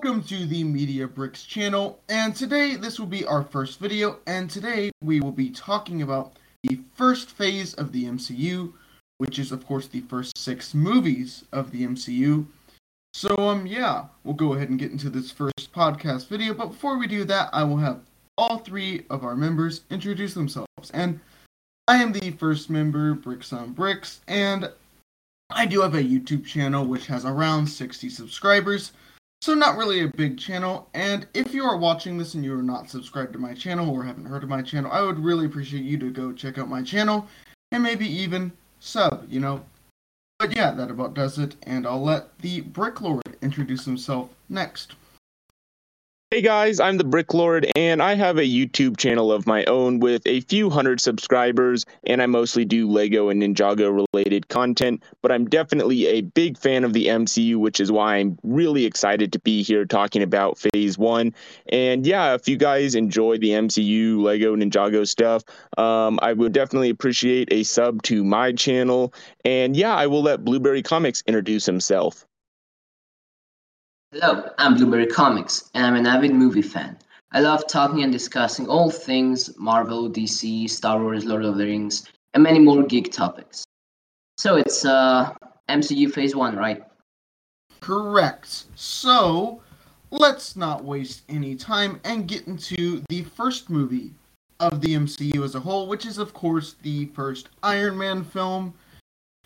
welcome to the Media Bricks channel, and today this will be our first video, and today we will be talking about the first phase of the MCU, which is of course the first six movies of the MCU. So um yeah, we'll go ahead and get into this first podcast video, but before we do that, I will have all three of our members introduce themselves. And I am the first member, Bricks on Bricks, and I do have a YouTube channel which has around 60 subscribers. So not really a big channel, and if you are watching this and you are not subscribed to my channel or haven't heard of my channel, I would really appreciate you to go check out my channel and maybe even sub, you know. But yeah, that about does it, and I'll let the Bricklord introduce himself next. Hey guys, I'm the Brick Lord, and I have a YouTube channel of my own with a few hundred subscribers, and I mostly do Lego and Ninjago related content. But I'm definitely a big fan of the MCU, which is why I'm really excited to be here talking about Phase One. And yeah, if you guys enjoy the MCU Lego Ninjago stuff, um, I would definitely appreciate a sub to my channel. And yeah, I will let Blueberry Comics introduce himself. Hello, I'm Blueberry Comics, and I'm an avid movie fan. I love talking and discussing all things Marvel, DC, Star Wars, Lord of the Rings, and many more geek topics. So it's uh, MCU Phase 1, right? Correct. So, let's not waste any time and get into the first movie of the MCU as a whole, which is, of course, the first Iron Man film.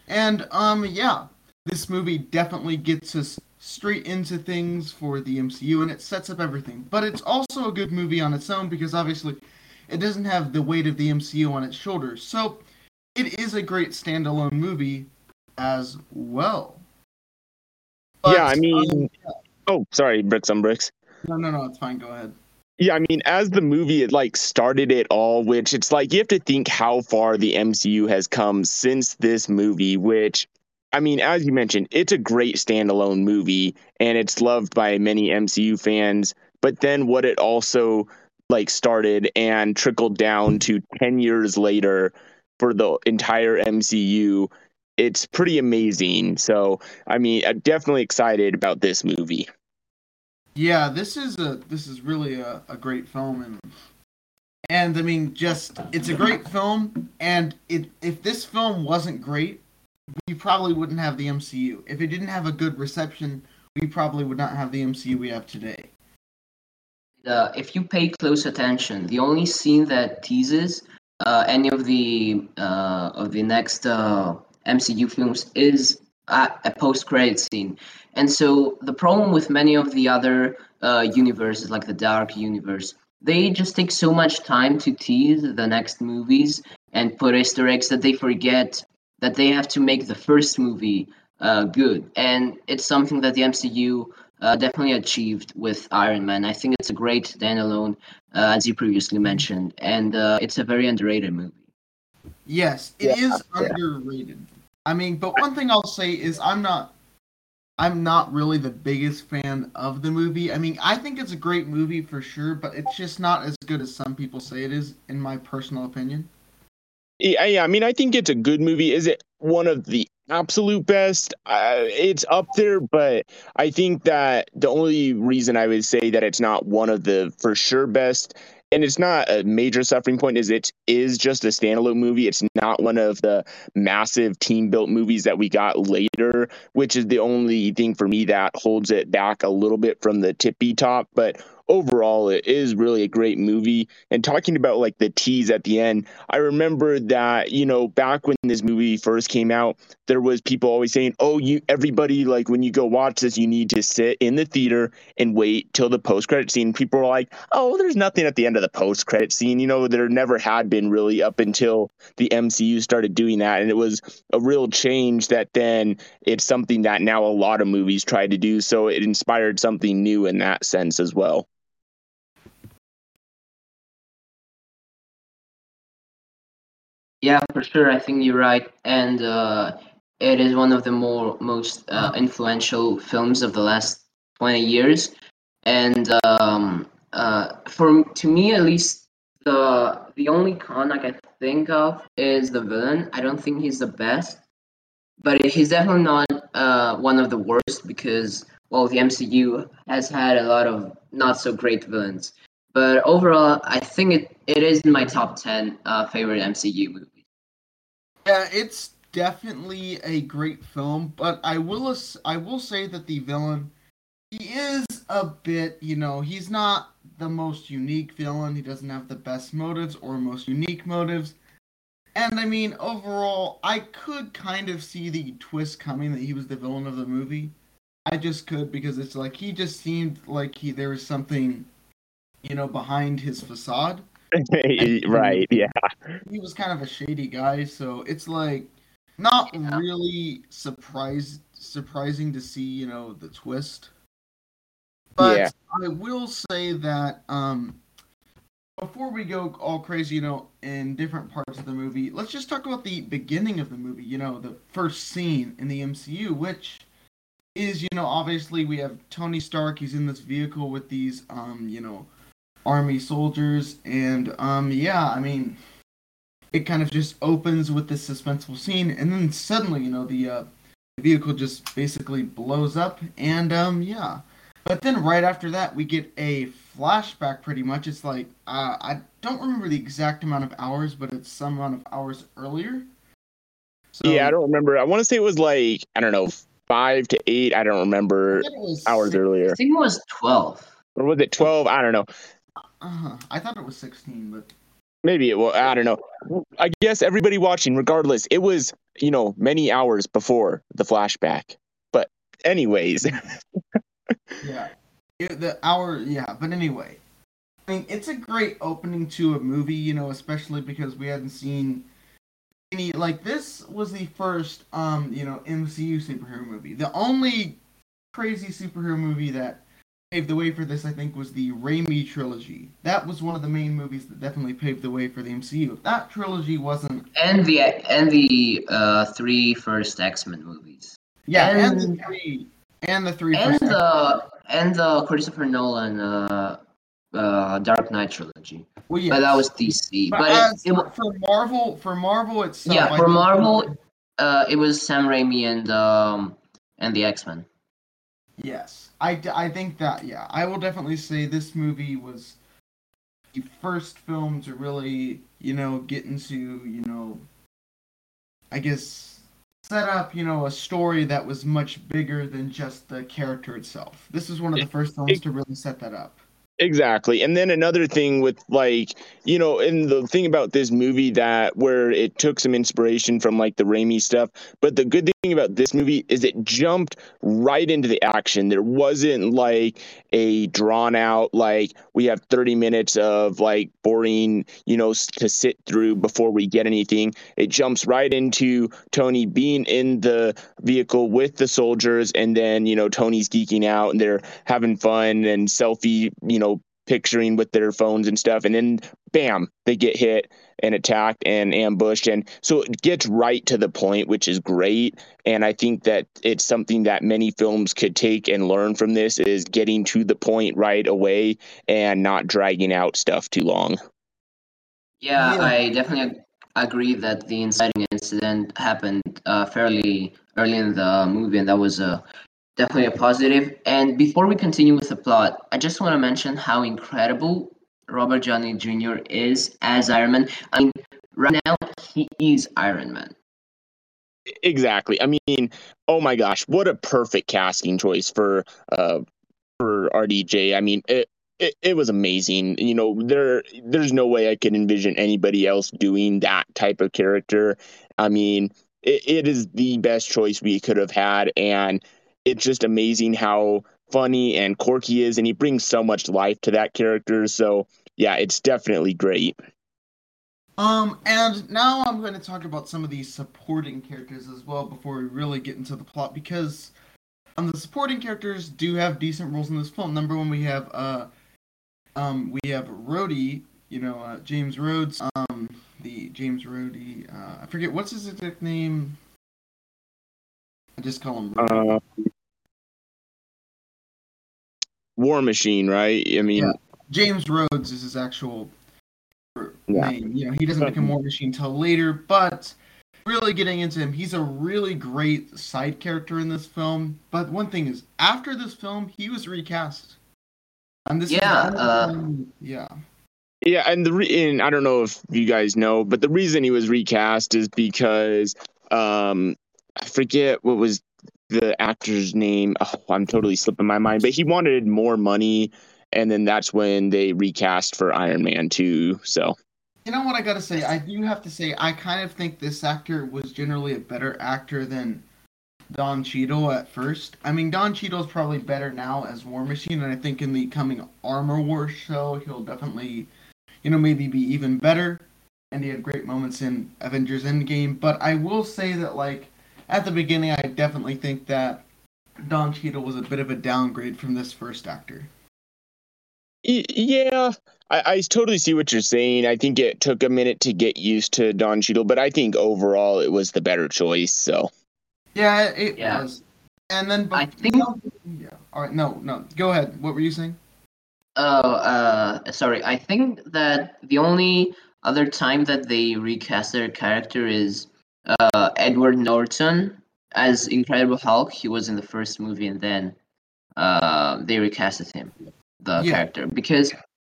And, um, yeah, this movie definitely gets us straight into things for the MCU and it sets up everything. But it's also a good movie on its own because obviously it doesn't have the weight of the MCU on its shoulders. So it is a great standalone movie as well. But, yeah, I mean, um, yeah. oh, sorry, bricks on bricks. No, no, no, it's fine. Go ahead. Yeah, I mean, as the movie it like started it all, which it's like you have to think how far the MCU has come since this movie, which I mean, as you mentioned, it's a great standalone movie and it's loved by many MCU fans. But then what it also like started and trickled down to 10 years later for the entire MCU, it's pretty amazing. So, I mean, I'm definitely excited about this movie. Yeah, this is a this is really a, a great film and and I mean just it's a great film and it if this film wasn't great, we probably wouldn't have the MCU. If it didn't have a good reception, we probably would not have the MCU we have today. Uh, if you pay close attention, the only scene that teases uh, any of the uh, of the next uh, MCU films is a, a post-credit scene, and so the problem with many of the other uh, universes, like the Dark Universe, they just take so much time to tease the next movies and put Easter eggs that they forget that they have to make the first movie uh, good, and it's something that the MCU uh, definitely achieved with Iron Man. I think it's a great standalone, uh, as you previously mentioned, and uh, it's a very underrated movie. Yes, it yeah, is yeah. underrated. I mean, but one thing I'll say is I'm not I'm not really the biggest fan of the movie. I mean, I think it's a great movie for sure, but it's just not as good as some people say it is, in my personal opinion. Yeah, I mean, I think it's a good movie. Is it one of the absolute best? Uh, it's up there, but I think that the only reason I would say that it's not one of the for sure best, and it's not a major suffering point, is it is just a standalone movie. It's not one of the massive team built movies that we got later, which is the only thing for me that holds it back a little bit from the tippy top. But overall it is really a great movie. And talking about like the tease at the end i remember that you know back when this movie first came out there was people always saying oh you everybody like when you go watch this you need to sit in the theater and wait till the post credit scene. People were like oh there's nothing at the end of the post credit scene. You know there never had been really up until the mcu started doing that. And it was a real change that then it's something that now a lot of movies try to do. So it inspired something new in that sense as well Yeah, for sure. I think you're right, and uh, it is one of the more most uh, influential films of the last twenty years. And um, uh, for to me, at least, the the only con I can think of is the villain. I don't think he's the best, but he's definitely not uh, one of the worst because well, the MCU has had a lot of not so great villains. But overall, I think it, it is in my top 10 uh, favorite MCU movies. Yeah, it's definitely a great film, but I will I will say that the villain he is a bit, you know, he's not the most unique villain. He doesn't have the best motives or most unique motives. And I mean, overall, I could kind of see the twist coming that he was the villain of the movie. I just could because it's like he just seemed like he there was something, you know, behind his facade. right, yeah. He was kind of a shady guy, so it's like not yeah. really surprised surprising to see, you know, the twist. But yeah. I will say that um before we go all crazy, you know, in different parts of the movie, let's just talk about the beginning of the movie, you know, the first scene in the MCU, which is, you know, obviously we have Tony Stark, he's in this vehicle with these um, you know, army soldiers and um yeah, I mean it kind of just opens with this suspenseful scene and then suddenly, you know, the uh the vehicle just basically blows up and um yeah. But then right after that we get a flashback pretty much. It's like uh, I don't remember the exact amount of hours, but it's some amount of hours earlier. So, yeah, I don't remember. I want to say it was like I don't know five to eight. I don't remember hours six, earlier. I think it was twelve. Or was it twelve? I don't know. Uh-huh. I thought it was sixteen, but maybe it was. I don't know. I guess everybody watching, regardless, it was you know many hours before the flashback. But anyways. yeah, it, the hour. Yeah, but anyway, I mean, it's a great opening to a movie. You know, especially because we hadn't seen any like this was the first um you know MCU superhero movie. The only crazy superhero movie that paved the way for this, I think, was the Raimi trilogy. That was one of the main movies that definitely paved the way for the MCU. That trilogy wasn't and the and the uh, three first X Men movies. Yeah, and, and, the three and the three and the and the Christopher Nolan uh, uh, Dark Knight trilogy. Well, yes. But that was DC. But, but as, it, it, for Marvel, for Marvel itself. Yeah, for Marvel, uh, it was Sam Raimi and um and the X Men. Yes, I, I think that yeah, I will definitely say this movie was the first film to really you know get into you know, I guess set up you know a story that was much bigger than just the character itself. This is one of the first films to really set that up. Exactly. And then another thing with like, you know, and the thing about this movie that where it took some inspiration from like the Raimi stuff, but the good thing about this movie is it jumped right into the action. There wasn't like a drawn out like we have 30 minutes of like boring, you know, to sit through before we get anything. It jumps right into Tony being in the vehicle with the soldiers and then, you know, Tony's geeking out and they're having fun and selfie, you know, picturing with their phones and stuff. And then bam they get hit and attacked and ambushed. And so it gets right to the point which is great. And i think that it's something that many films could take and learn from this is getting to the point right away and not dragging out stuff too long. Yeah, yeah. i definitely agree that the inciting incident happened uh, fairly early in the movie and that was a definitely a positive. And before we continue with the plot, I just want to mention how incredible Robert Downey Jr. is as Iron Man. I mean, right now he is Iron Man. Exactly. I mean, oh my gosh, what a perfect casting choice for uh for RDJ. I mean, it it, it was amazing. You know, there there's no way I could envision anybody else doing that type of character. I mean, it, it is the best choice we could have had and it's just amazing how funny and quirky is and he brings so much life to that character. So yeah it's definitely great. Um and now i'm going to talk about some of these supporting characters as well before we really get into the plot because um the supporting characters do have decent roles in this film. Number one we have uh um we have Rhodey you know uh, James Rhodes um the James Rhodey uh, I forget what's his exact name I just call him uh, War Machine, right? I mean, yeah. James Rhodes is his actual yeah. name. You know, he doesn't become War Machine until later, but really getting into him, he's a really great side character in this film. But one thing is, after this film, he was recast. And this Yeah, is uh, yeah. Yeah, and the re- and I don't know if you guys know, but the reason he was recast is because um I forget what was the actor's name. Oh, I'm totally slipping my mind, but he wanted more money, and then that's when they recast for Iron Man 2. So You know what I gotta say? I do have to say, I kind of think this actor was generally a better actor than Don Cheadle at first. I mean, Don Cheadle's probably better now as War Machine, and I think in the coming Armor Wars show, he'll definitely, you know, maybe be even better. And he had great moments in Avengers Endgame. But I will say that, like, at the beginning, I definitely think that Don Cheadle was a bit of a downgrade from this first actor. Yeah, I, I totally see what you're saying. I think it took a minute to get used to Don Cheadle, but I think overall it was the better choice. So Yeah, it Yeah. was. And then, but I think- yeah. All right, no, no, go ahead. What were you saying? Oh, uh, sorry. I think that the only other time that they recast their character is uh, Edward Norton as Incredible Hulk. He was in the first movie, and then uh, they recasted him, the Yeah. character, because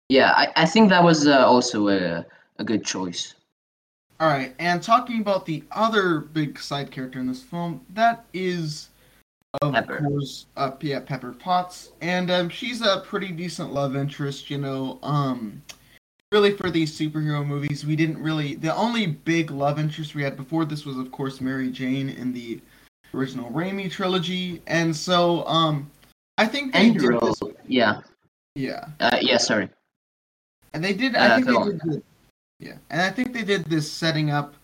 yeah, I, I think that was uh, also a a good choice. All right, and talking about the other big side character in this film, that is, of Pepper. course, uh, yeah, Pepper Potts, and um, she's a pretty decent love interest. You know, um, really for these superhero movies, we didn't really. The only big love interest we had before this was, of course, Mary Jane in the original Raimi trilogy, and so um, I think they did this. yeah, Yeah. uh, yeah. Sorry. And they did. Uh, I think they on. did. The, yeah, and I think they did this setting up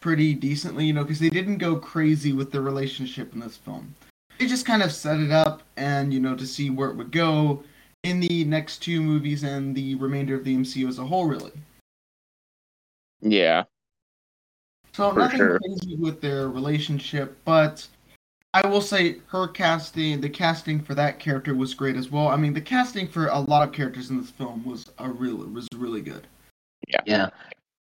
pretty decently, you know, because they didn't go crazy with the relationship in this film. They just kind of set it up, and you know, to see where it would go in the next two movies and the remainder of the MCU as a whole, really. yeah, So For nothing sure. crazy with their relationship, but I will say her casting, the casting for that character was great as well. I mean, the casting for a lot of characters in this film was a real was really good. Yeah.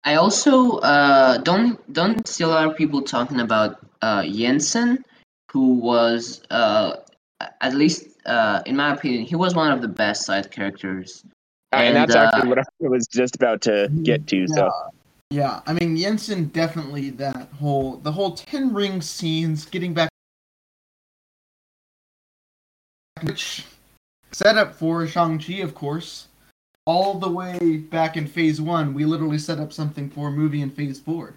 I also uh, don't don't see a lot of people talking about uh, Yinsen, who was uh, at least uh, in my opinion, he was one of the best side characters. and, And, that's uh, actually what I was just about to get to. So Yeah, I mean Yinsen definitely that whole the whole Ten Ring scenes getting back which set up for Shang-Chi of course. All the way back in phase one, we literally set up something for a movie in phase four.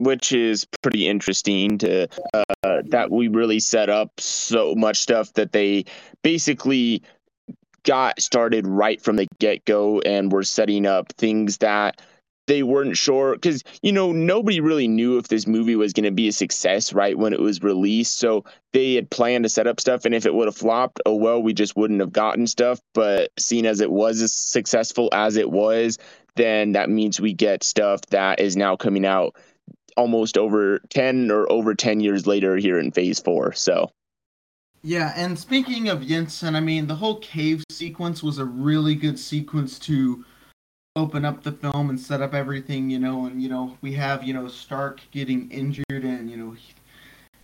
Which is pretty interesting to uh, that we really set up so much stuff that they basically got started right from the get-go and were setting up things that they weren't sure because you know nobody really knew if this movie was going to be a success right when it was released. So they had planned to set up stuff and if it would have flopped oh well we just wouldn't have gotten stuff. But seeing as it was as successful as it was then that means we get stuff that is now coming out almost over 10 or over 10 years later here in phase 4 so Yeah, and speaking of Yinsen, I mean the whole cave sequence was a really good sequence to open up the film and set up everything, you know, and you know, we have, you know, Stark getting injured and you know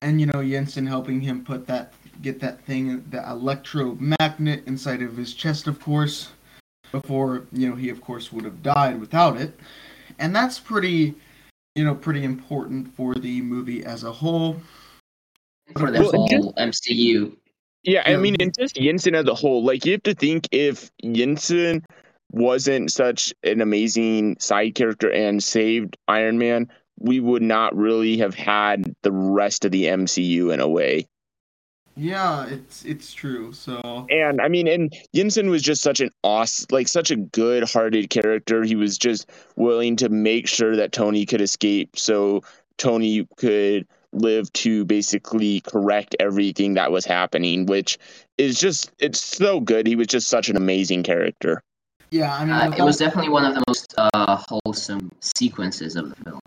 and you know Yinsen helping him put that get that thing the electromagnet inside of his chest of course before, you know, he of course would have died without it. And that's pretty you know, pretty important for the movie as a whole. For the Well, whole just- MCU. yeah i mean and just yinsen as a whole like you have to think if yinsen wasn't such an amazing side character and saved iron man we would not really have had the rest of the mcu in a way Yeah, it's it's true. So And I mean, and Yinsen was just such an awesome, like such a good-hearted character. He was just willing to make sure that Tony could escape, so Tony could live to basically correct everything that was happening, which is just it's so good. He was just such an amazing character. yeah, I mean, Uh, it was definitely one of the most uh, wholesome sequences of the film.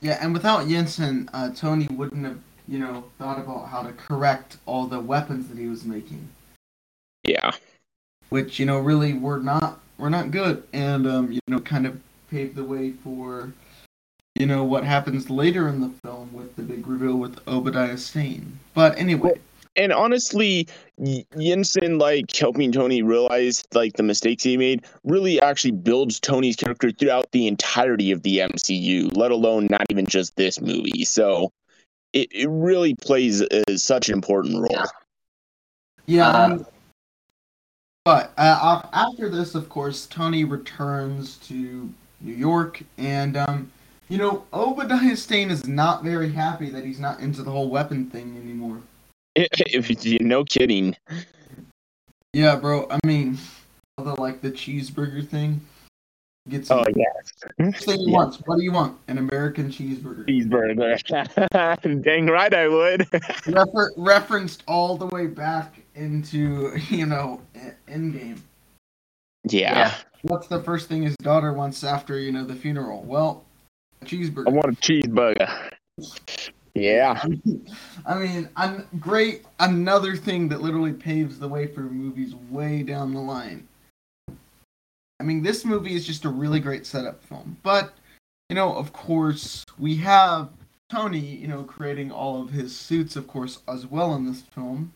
Yeah, and without Yinsen, uh, Tony wouldn't have, you know, thought about how to correct all the weapons that he was making, Yeah, which you know really were not were not good, and um, you know, kind of paved the way for you know, what happens later in the film with the big reveal with Obadiah Stane. But anyway. And honestly, Yinsen like helping Tony realize like the mistakes he made really actually builds Tony's character throughout the entirety of the MCU, let alone not even just this movie. So it, it really plays uh, such an important role. Yeah. Yeah. I Uh, but uh, after this, of course, Tony returns to New York, and um, you know, Obadiah Stane is not very happy that he's not into the whole weapon thing anymore. no kidding. Yeah, bro. I mean, the like the cheeseburger thing. Gets Oh yes, First thing Yeah. wants. What do you want? An American cheeseburger. cheeseburger. Dang right I would. Refer- referenced all the way back into you know Endgame. yeah. Yeah. What's the first thing his daughter wants after you know the funeral? Well, a cheeseburger. I want a cheeseburger. Yeah. I mean, I'm great. Another thing that literally paves the way for movies way down the line. I mean, this movie is just a really great setup film. But, you know, of course, we have Tony, you know, creating all of his suits, of course, as well in this film.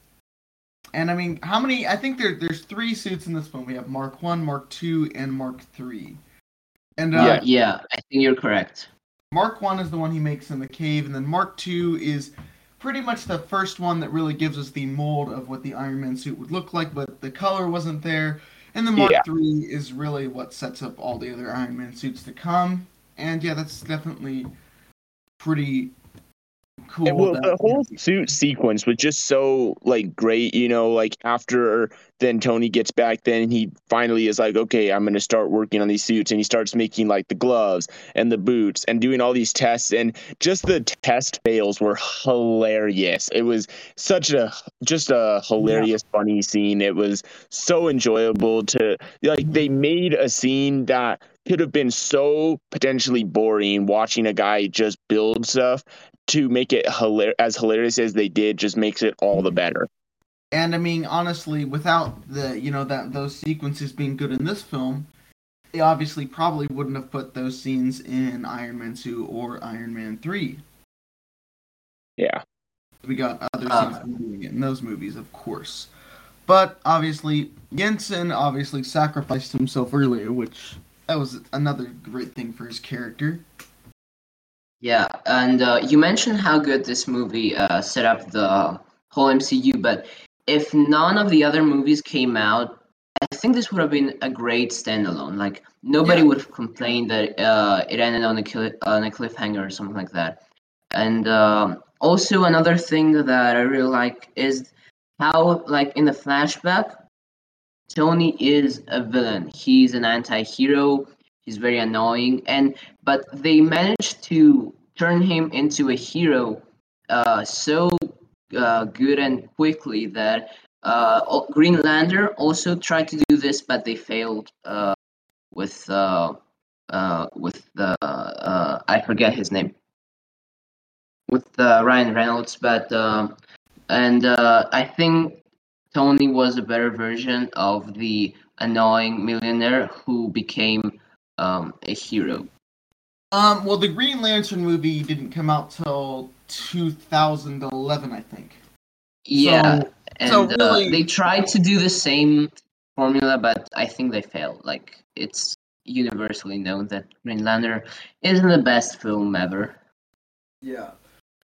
And I mean, how many? I think there, there's three suits in this film. We have Mark One, Mark Two, and Mark Three. And uh, Yeah. Yeah, I think you're correct. Mark One is the one he makes in the cave, and then Mark Two is pretty much the first one that really gives us the mold of what the Iron Man suit would look like, but the color wasn't there. And the Mark Yeah. Three is really what sets up all the other Iron Man suits to come. And yeah, that's definitely pretty cool. And, well, the whole suit sequence was just so like great, you know. Like after then Tony gets back, then he finally is like, okay, I'm gonna start working on these suits, and he starts making like the gloves and the boots and doing all these tests, and just the test fails were hilarious. It was such a just a hilarious, funny scene. It was so enjoyable to like they made a scene that could have been so potentially boring watching a guy just build stuff to make it hilar- as hilarious as they did just makes it all the better. And I mean, honestly, without the you know that those sequences being good in this film, they obviously probably wouldn't have put those scenes in Iron Man Two or Iron Man Three. Yeah. We got other Uh. scenes doing it in those movies, of course. But obviously, Yinsen obviously sacrificed himself earlier, which that was another great thing for his character. Yeah, and uh, you mentioned how good this movie uh, set up the whole MCU, but if none of the other movies came out, I think this would have been a great standalone. Like nobody Yeah. would have complained that uh, it ended on a cli- on a cliffhanger or something like that. And um also another thing that I really like is how, like in the flashback, Tony is a villain. He's an anti-hero. He's very annoying, and but they managed to turn him into a hero uh, so uh, good and quickly that uh, al- Green Lantern also tried to do this, but they failed uh, with uh, uh, with the I forget his name. With Ryan Reynolds, but um, and I think Tony was a better version of the annoying millionaire who became um, a hero. Um, well, the Green Lantern movie didn't come out till 2011, I think. Yeah, So- and so uh, they tried to do the same formula, but I think they failed. Like it's universally known that Green Lantern isn't the best film ever. Yeah.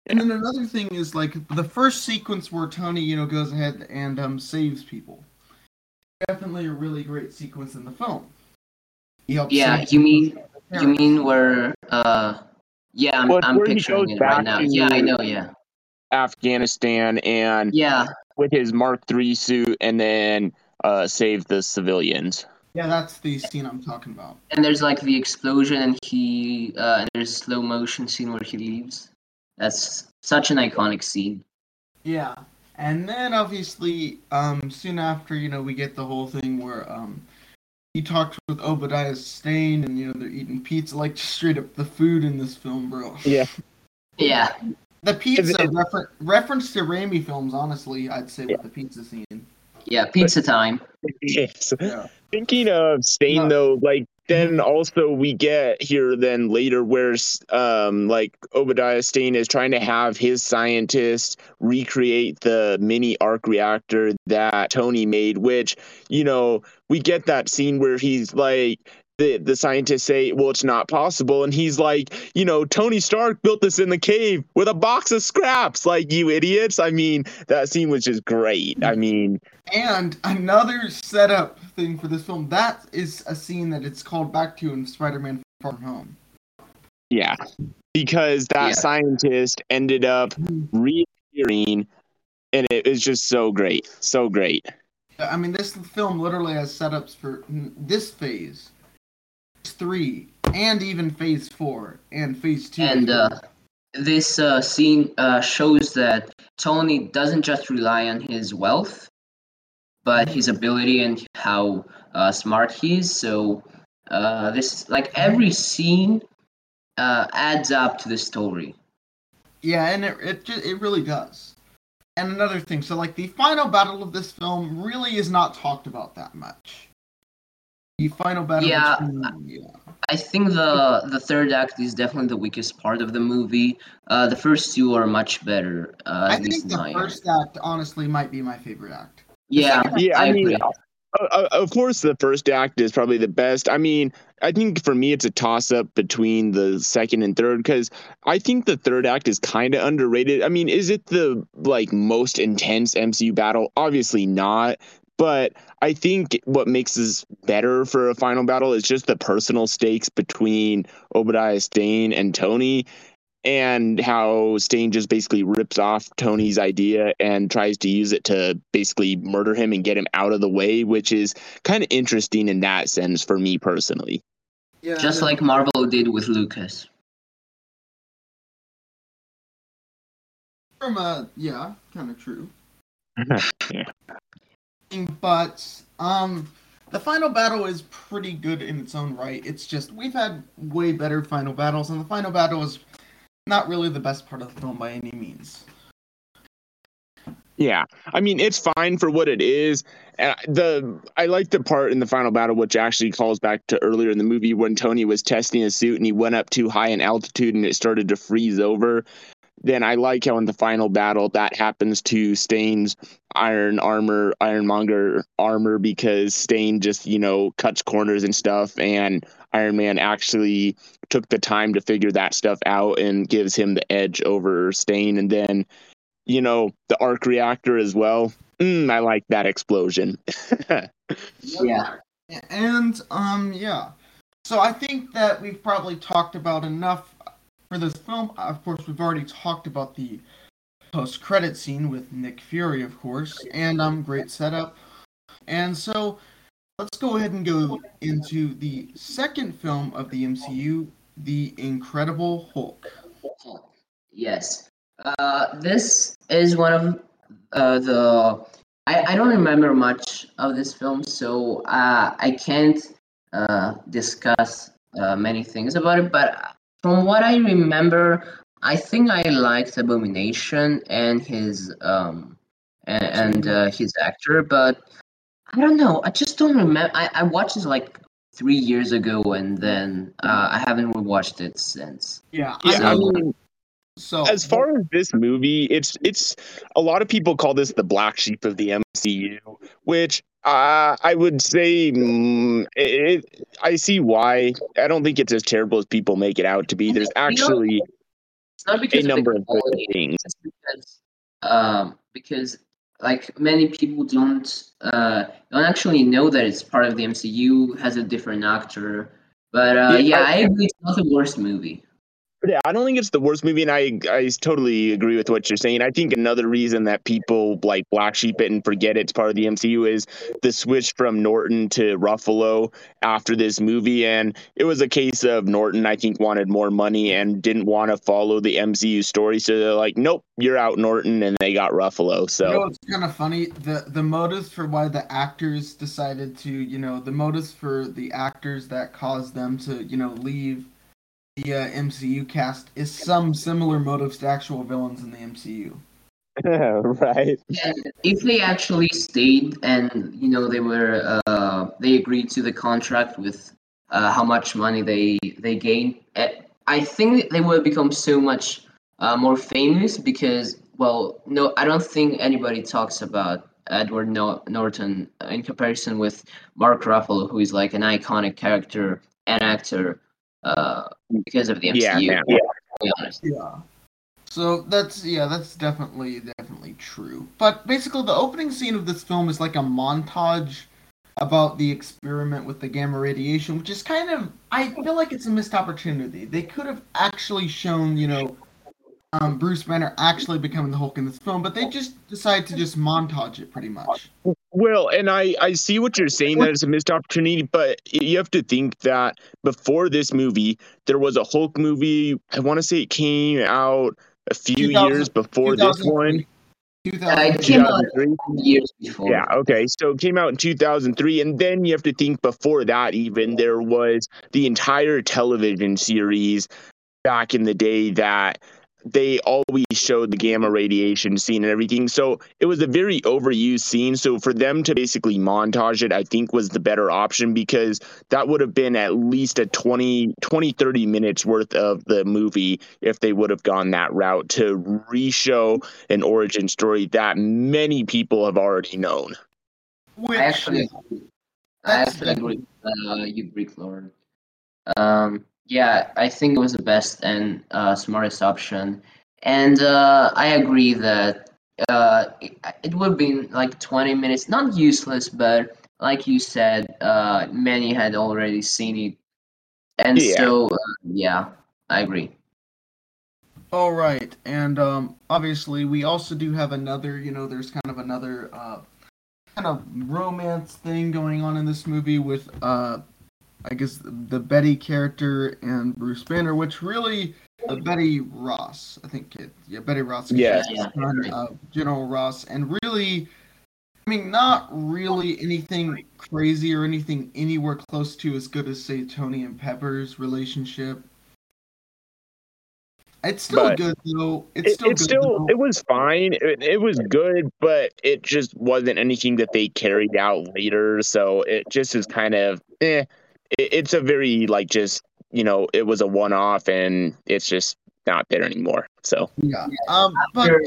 And then another thing is like the first sequence where Tony, you know, goes ahead and um saves people. Definitely a really great sequence in the film. He Yeah, you mean you mean where? Uh, yeah, I'm, I'm picturing it right now. Yeah, I know. Yeah, Afghanistan and yeah, with his Mark III suit and then uh, save the civilians. Yeah, that's the scene I'm talking about. and there's like the explosion, and he uh, and there's a slow motion scene where he leaves. That's such an iconic scene. Yeah. And then obviously, um, soon after, you know, we get the whole thing where um he talks with Obadiah Stane and you know they're eating pizza, like just straight up the food in this film, bro. Yeah. Yeah, The pizza it- refer- reference to Raimi films, honestly, I'd say with the pizza scene. Yeah, pizza time. Yes. Yeah. Thinking of Stane No. though, like then also we get here then later where um like Obadiah Stane is trying to have his scientists recreate the mini arc reactor that Tony made, which you know we get that scene where he's like. The, the scientists say, well, it's not possible. And he's like, you know, Tony Stark built this in the cave with a box of scraps. Like, you idiots. I mean, that scene was just great. I mean, And another setup thing for this film that is a scene that it's called back to in Spider-Man: Far From Home. Yeah, because that Yeah. scientist ended up reappearing, and it was just so great, so great. I mean, this film literally has setups for this phase, phase three, and even phase four and phase two. And uh, this uh, scene uh, shows that Tony doesn't just rely on his wealth, but his ability and how uh, smart he is. So uh, this, like every scene, uh, adds up to the story. Yeah, and it it just, it really does. And another thing, so like the final battle of this film really is not talked about that much. The final battle. Yeah, between- yeah. I think the the third act is definitely the weakest part of the movie. Uh, the first two are much better. Uh, I think the my first act honestly might be my favorite act. Yeah, Yeah, I, I mean, agree. uh, uh, of course, the first act is probably the best. I mean, I think for me, it's a toss up between the second and third because I think the third act is kind of underrated. I mean, is it the like most intense MCU battle? Obviously not. But I think what makes this better for a final battle is just the personal stakes between Obadiah Stane and Tony, and how Stane just basically rips off Tony's idea and tries to use it to basically murder him and get him out of the way, which is kind of interesting in that sense for me personally. Yeah, just like Marvel did with Lucas. from a yeah, kind of true. Yeah. But um, the final battle is pretty good in its own right. It's just we've had way better final battles, and the final battle is not really the best part of the film by any means. Yeah, I mean it's fine for what it is. Uh, the I like the part in the final battle which actually calls back to earlier in the movie when Tony was testing his suit and he went up too high in altitude and it started to freeze over. Then I like how in the final battle that happens to Stane's iron armor, ironmonger armor because Stane just you know cuts corners and stuff, and Iron Man actually took the time to figure that stuff out and gives him the edge over Stane, and then you know, the arc reactor as well. Mm, I like that explosion. Yeah. And um, yeah. So I think that we've probably talked about enough for this film. Of course, we've already talked about the post-credit scene with Nick Fury, of course, and um, great setup. And so let's go ahead and go into the second film of the MCU, The Incredible Hulk. Yes. Uh, this is one of uh, the. I, I don't remember much of this film, so uh, I can't uh, discuss uh, many things about it. But from what I remember, I think I liked Abomination and his um and, and uh, his actor, but I don't know. I just don't remember. I, I watched this like three years ago, and then uh, I haven't rewatched it since. Yeah. yeah, I mean, So as far as this movie, it's it's a lot of people call this the black sheep of the MCU, which uh, I would say mm, it, I see why. I don't think it's as terrible as people make it out to be. There's actually It's not because a number of quality. things. Because um because like many people don't uh don't actually know that it's part of the MCU has a different actor. But uh, Yeah, yeah, I- I agree. It's not the worst movie. Yeah, I don't think it's the worst movie, and I I totally agree with what you're saying. I think another reason that people like black sheep it and forget it's part of the MCU is the switch from Norton to Ruffalo after this movie, and it was a case of Norton I think wanted more money and didn't want to follow the MCU story, so they're like, nope, you're out, Norton, and they got Ruffalo. So You know, it's kind of funny. The the motives for why the actors decided to, you know, the motives for the actors that caused them to, you know, leave the uh, MCU cast is some similar motives to actual villains in the MCU. right. And if they actually stayed and you know they were uh, they agreed to the contract with uh, how much money they they gained, eh, I think they would become so much uh, more famous because well, no, I don't think anybody talks about Edward no- Norton in comparison with Mark Ruffalo, who is like an iconic character and actor uh, because of the MCU. Yeah, man. To be honest. Yeah. So that's yeah, that's definitely definitely true. But basically, the opening scene of this film is like a montage about the experiment with the gamma radiation, which is kind of I feel like it's a missed opportunity. They could have actually shown you know um, Bruce Banner actually becoming the Hulk in this film, but they just decided to just montage it pretty much. Well, and I I see what you're saying that it's a missed opportunity, but you have to think that before this movie, there was a Hulk movie. I want to say it came out a few years before this one. 2003. Uh, it came out 2003. years before. Yeah, okay. So it came out in 2003. And then you have to think before that, even there was the entire television series back in the day that they always showed the gamma radiation scene and everything. So it was a very overused scene. So for them to basically montage it, I think was the better option because that would have been at least a 20, 20 30 minutes worth of the movie if they would have gone that route to re-show an origin story that many people have already known. Which, I actually, I That's actually agree with uh, you, Brick Lord. Um, yeah, I think it was the best and uh, smartest option, and uh, I agree that uh, it, it would have been like 20 minutes, not useless, but like you said, uh, many had already seen it, and Yeah. so uh, yeah, I agree. All right, and um, obviously we also do have another. You know, there's kind of another uh, kind of romance thing going on in this movie with, uh, I guess, the Betty character and Bruce Banner, which really uh, Betty Ross, I think, it, yeah, Betty Ross, Yeah. is the son of General Ross, and really. I mean, not really anything crazy or anything anywhere close to as good as, say, Tony and Pepper's relationship. It's still But good though. It's It, still it's good. still though. it was fine. It, it was good, but it just wasn't anything that they carried out later. So it just is kind of eh. It, it's a very like just you know it was a one off and it's just not there anymore. So yeah. Um, but After,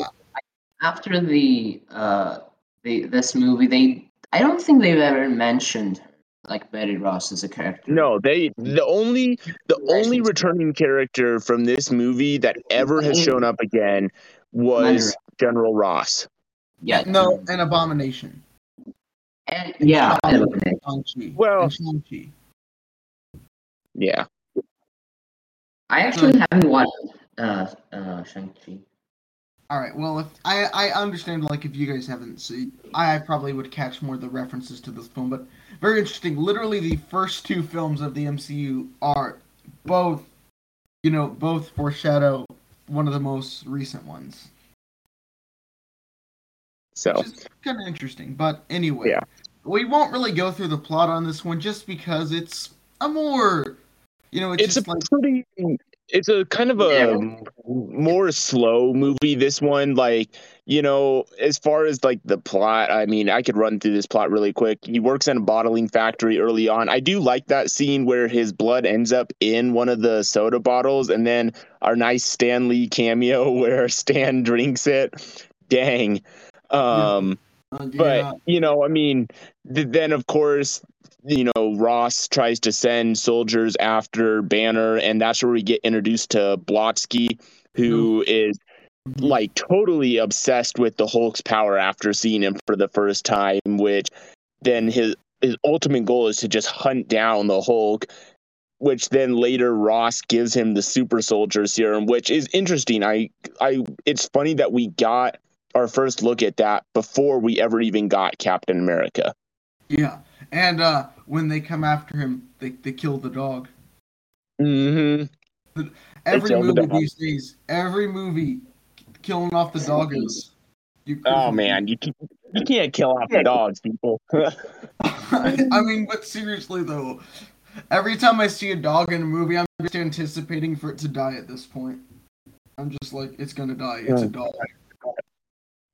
after the uh, the this movie, they I don't think they've ever mentioned like Betty Ross as a character. no, they the only the only returning character from this movie that ever has shown up again was General Ross. Yeah. no, an abomination. And, yeah. And and- Shang-Chi. Well- and Shang-Chi. Yeah. I actually haven't watched uh, uh, Shang-Chi. All right. Well, if I I understand, like if you guys haven't seen, I probably would catch more of the references to this film. But very interesting. Literally, the first two films of the MCU are both, you know, both foreshadow one of the most recent ones. So which kind of interesting. But anyway, Yeah. we won't really go through the plot on this one just because it's a more, you know, it's, it's a like pretty it's a kind of a Yeah. more slow movie this one like you know as far as like the plot i mean i could run through this plot really quick. He works in a bottling factory early on. I do like that scene where his blood ends up in one of the soda bottles and then our nice stan lee cameo where stan drinks it. Dang. Um uh, but yeah, you know i mean th- then of course you know ross tries to send soldiers after banner and that's where we get introduced to blonsky who is mhm. like totally obsessed with the hulk's power after seeing him for the first time which then his his ultimate goal is to just hunt down the hulk which then later ross gives him the super soldier serum which is interesting i i it's funny that we got our first look at that before we ever even got Captain America. yeah. And uh, when they come after him, they they kill the dog. hmm Every kill the movie these days, every movie, killing off the dog is. You, Oh man, you can, you can't kill off the dogs, people. I mean, but seriously though, every time I see a dog in a movie, I'm just anticipating for it to die at this point. I'm just like, it's gonna die. It's a dog.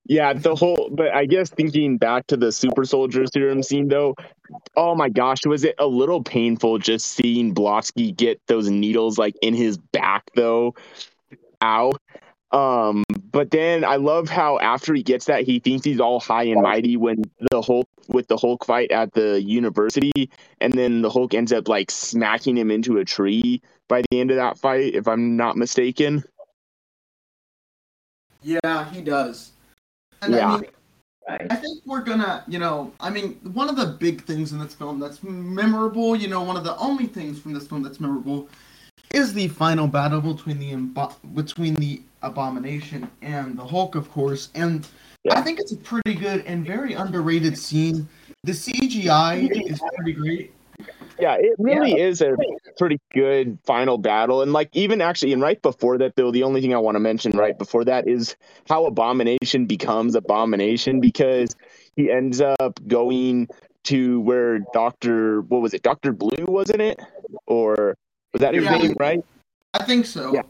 Yeah, the whole, but I guess thinking back to the super soldier serum scene though, oh my gosh, was it a little painful just seeing Blonsky get those needles like in his back though? Ow. Um, but then I love how after he gets that, he thinks he's all high and mighty when the Hulk with the Hulk fight at the university, and then the Hulk ends up like smacking him into a tree by the end of that fight, if I'm not mistaken. Yeah, he does. And Yeah. I mean, I think we're gonna, you know, I mean, one of the big things in this film that's memorable, you know, one of the only things from this film that's memorable is the final battle between the between the Abomination and the Hulk, of course. And I think it's a pretty good and very underrated scene. The CGI is pretty great. Yeah, it really is a pretty good final battle. And like even actually and right before that though, the only thing I want to mention right before that is how Abomination becomes Abomination because he ends up going to where Doctor what was it, Doctor Blue, wasn't it? Or was that his Yeah. name, right? I think so. Yeah.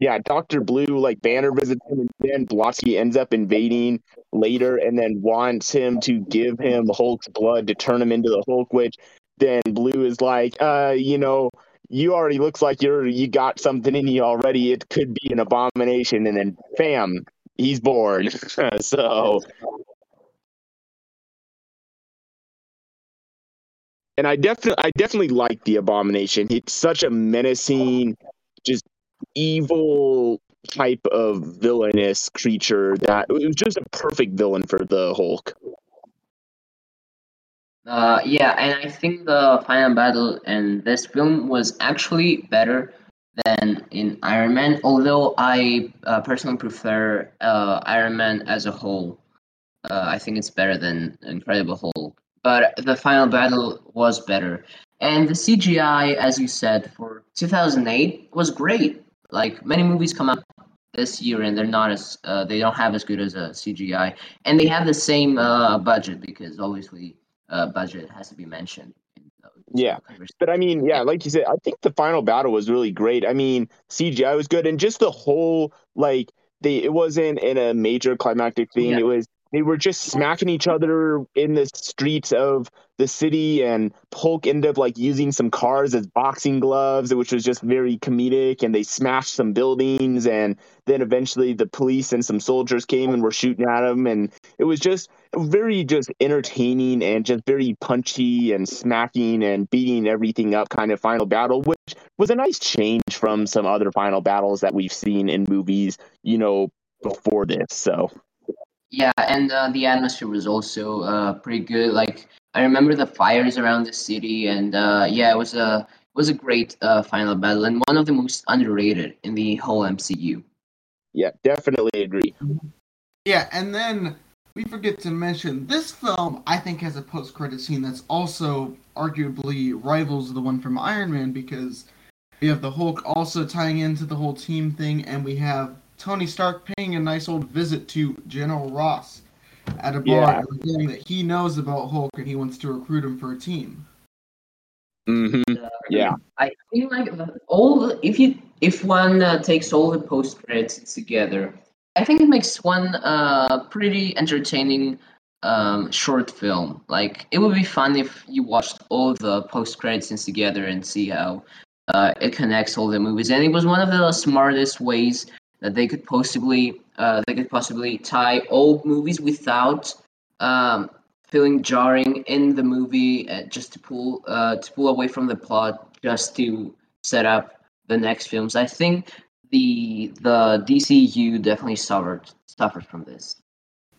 Yeah, Doctor Blue, like Banner visits him, and then Blonsky ends up invading later, and then wants him to give him Hulk's blood to turn him into the Hulk. Which then Blue is like, uh, you know, you already looks like you're you got something in you already. It could be an abomination, and then bam, he's born. so. And I definitely, I definitely like the abomination. It's such a menacing, just evil type of villainous creature that it was just a perfect villain for the Hulk. Uh, yeah, and I think the final battle in this film was actually better than in Iron Man. Although I uh, personally prefer uh, Iron Man as a whole. Uh, I think it's better than Incredible Hulk. But the final battle was better, and the CGI, as you said, for 2008 was great. Like many movies come out this year, and they're not as uh, they don't have as good as a CGI, and they have the same uh, budget because obviously uh, budget has to be mentioned. Yeah. But I mean, yeah, like you said, I think the final battle was really great. I mean, CGI was good, and just the whole like they it wasn't in a major climactic thing. Yeah. It was they were just smacking each other in the streets of the city, and Hulk ended up like using some cars as boxing gloves, which was just very comedic. And they smashed some buildings, and then eventually the police and some soldiers came and were shooting at him, and it was just very just entertaining and just very punchy and smacking and beating everything up kind of final battle, which was a nice change from some other final battles that we've seen in movies, you know, before this. So Yeah, and uh, the atmosphere was also uh, pretty good. Like I remember the fires around the city, and uh, yeah, it was a it was a great uh, final battle and one of the most underrated in the whole MCU. yeah, definitely agree. Yeah, and then we forget to mention this film. I think has a post-credit scene that's also arguably rivals the one from Iron Man because we have the Hulk also tying into the whole team thing, and we have Tony Stark paying a nice old visit to General Ross at a bar, Yeah. revealing that he knows about Hulk and he wants to recruit him for a team. hmm Yeah, I feel like all the, if you if one uh, takes all the post credits together, I think it makes one uh, pretty entertaining um, short film. Like it would be fun if you watched all the post credit scenes together and see how uh, it connects all the movies. And it was one of the smartest ways that they could possibly uh, they could possibly tie old movies without um, feeling jarring in the movie uh, just to pull uh, to pull away from the plot just to set up the next films. I think the the DCU definitely suffered suffered from this.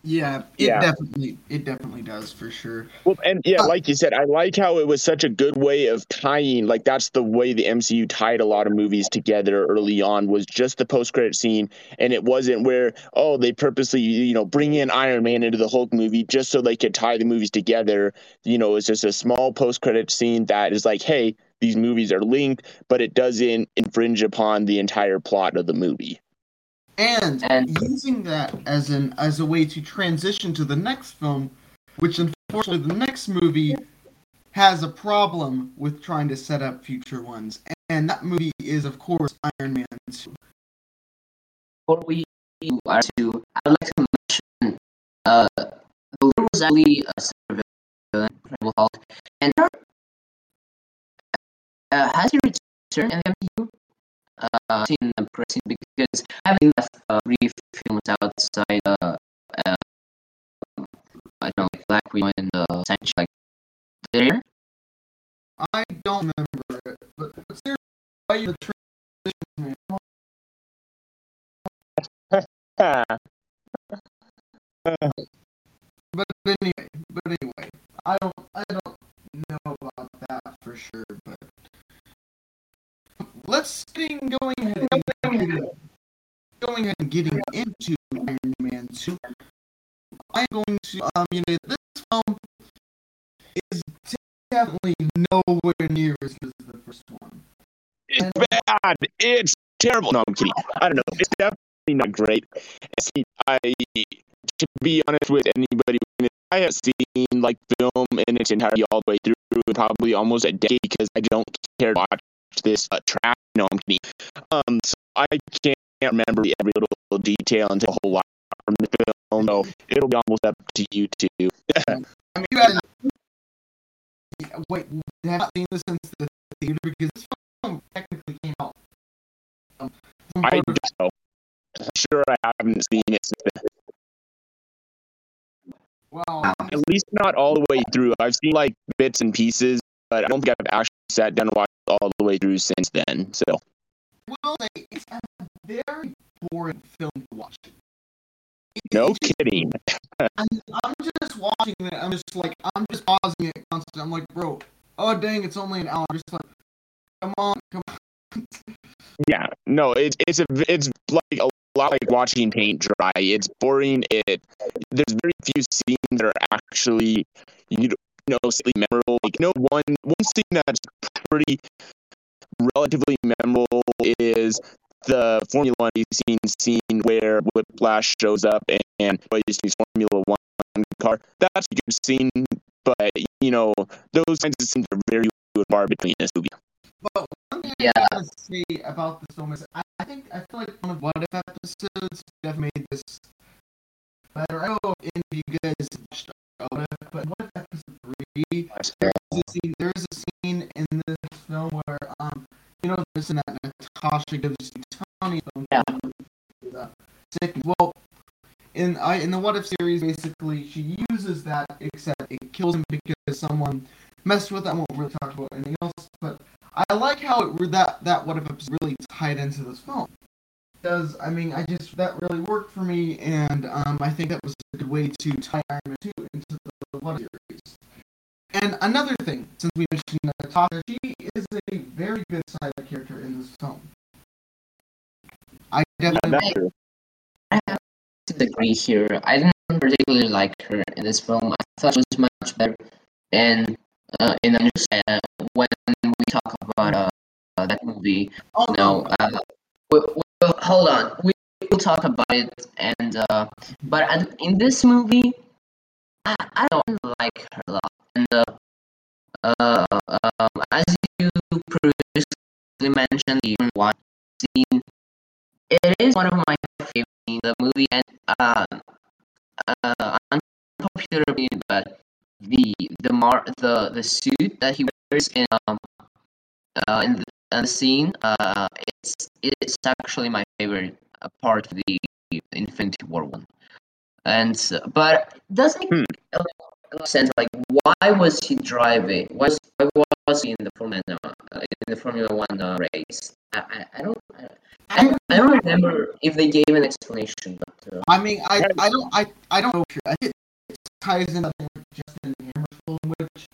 Yeah, it Yeah. definitely it definitely does for sure. Well, and yeah, Uh, like you said, I like how it was such a good way of tying. Like that's the way the MCU tied a lot of movies together early on was just the post credit scene, and it wasn't where oh they purposely you know bring in Iron Man into the Hulk movie just so they could tie the movies together. You know, it's just a small post credit scene that is like, hey, these movies are linked, but it doesn't infringe upon the entire plot of the movie. and, And- using that as an as a way to transition to the next film, which unfortunately the next movie has a problem with trying to set up future ones, and that movie is of course Iron Man 2. Before we are to, I'd like to mention uh, the leader was actually a villain, Incredible Hulk, and uh, has he returned in the MCU? Uh, in the present because I haven't left uh, brief films outside uh, uh, I don't know like Black Widow and uh, Shang-Chi like there. I don't remember it, but, but seriously, why you the transition. But anyway, but anyway, I don't, I don't know about that for sure. But let's get going ahead, and, going ahead and getting into Iron Man two. I'm going to, um, you know, this film is definitely nowhere near as good as the first one. It's bad. It's terrible. No, I'm kidding. I don't know. It's definitely not great. See, I, to be honest with anybody, I have seen like film in its entirety all the way through, probably almost a day because I don't care to watch this uh, trash. No, I'm kidding. Um, so I can't remember every little detail until a whole lot from the film. So it'll be almost up to you two. I mean, you had wait, have not seen this since the theater because this film technically came out. Um, I photo- don't know. Sure, I haven't seen it since then. well, At least not all the way through. I've seen like bits and pieces, but I don't think I've actually sat down and watched all the way through since then. So say it's a very boring film to watch. It- no just- kidding. I'm, I'm just watching it. I'm just like I'm just pausing it constantly. I'm like, bro, oh dang, it's only an hour. I'm just like, come on, come on. Yeah, no, it's it's a it's like a lot like watching paint dry. It's boring. It there's very few scenes that are actually you know slightly memorable. Like no one one scene that's pretty relatively memorable is the Formula One scene scene where Whiplash shows up and, and plays his Formula One car. That's a good scene, but you know those kinds of scenes are very few far between in this movie. But one thing Yeah. I gotta say about this film is I, I think I feel like one of what if episodes have made this better. I don't know if any of you guys watched what if, but what if episode three? There's a scene. There's a scene in this film where um, you know, there's that Natasha gives Tony Yeah. uh, sick. Well, in I in the What If series, basically she uses that, except it kills him because someone messed with that. I won't really talk about anything else, but I like how it, that that What If episode really tied into this film. Because I mean, I just that really worked for me, and um, I think that was a good way to tie Iron Man two into the What If series. And another thing, since we mentioned Natasha, she is a very good side character in this film. I definitely that's true. I have to agree here. I didn't particularly like her in this film. I thought she was much better in uh, in the news uh, when we talk about uh, uh, that movie. oh No, uh, we, we, hold on. We will talk about it, and uh, but and in this movie, I, I don't like her a lot. And uh, uh, um, as you previously mentioned, the one scene, it is one of my favorite scenes the movie, and uh, uh, unpopular opinion, but the the mar the the suit that he wears in um uh in the, in the scene uh it's it's actually my favorite uh, part of the Infinity War one, and uh, but it doesn't make Hmm. a sense. Like, why was he driving? Was why was he in the Formula uh, in the Formula One uh, race? I, I, I don't I, I don't I don't remember if they gave an explanation, but uh, I mean, I, I don't I, I don't know. If I think it ties in I think, with Justin Hammer's film, which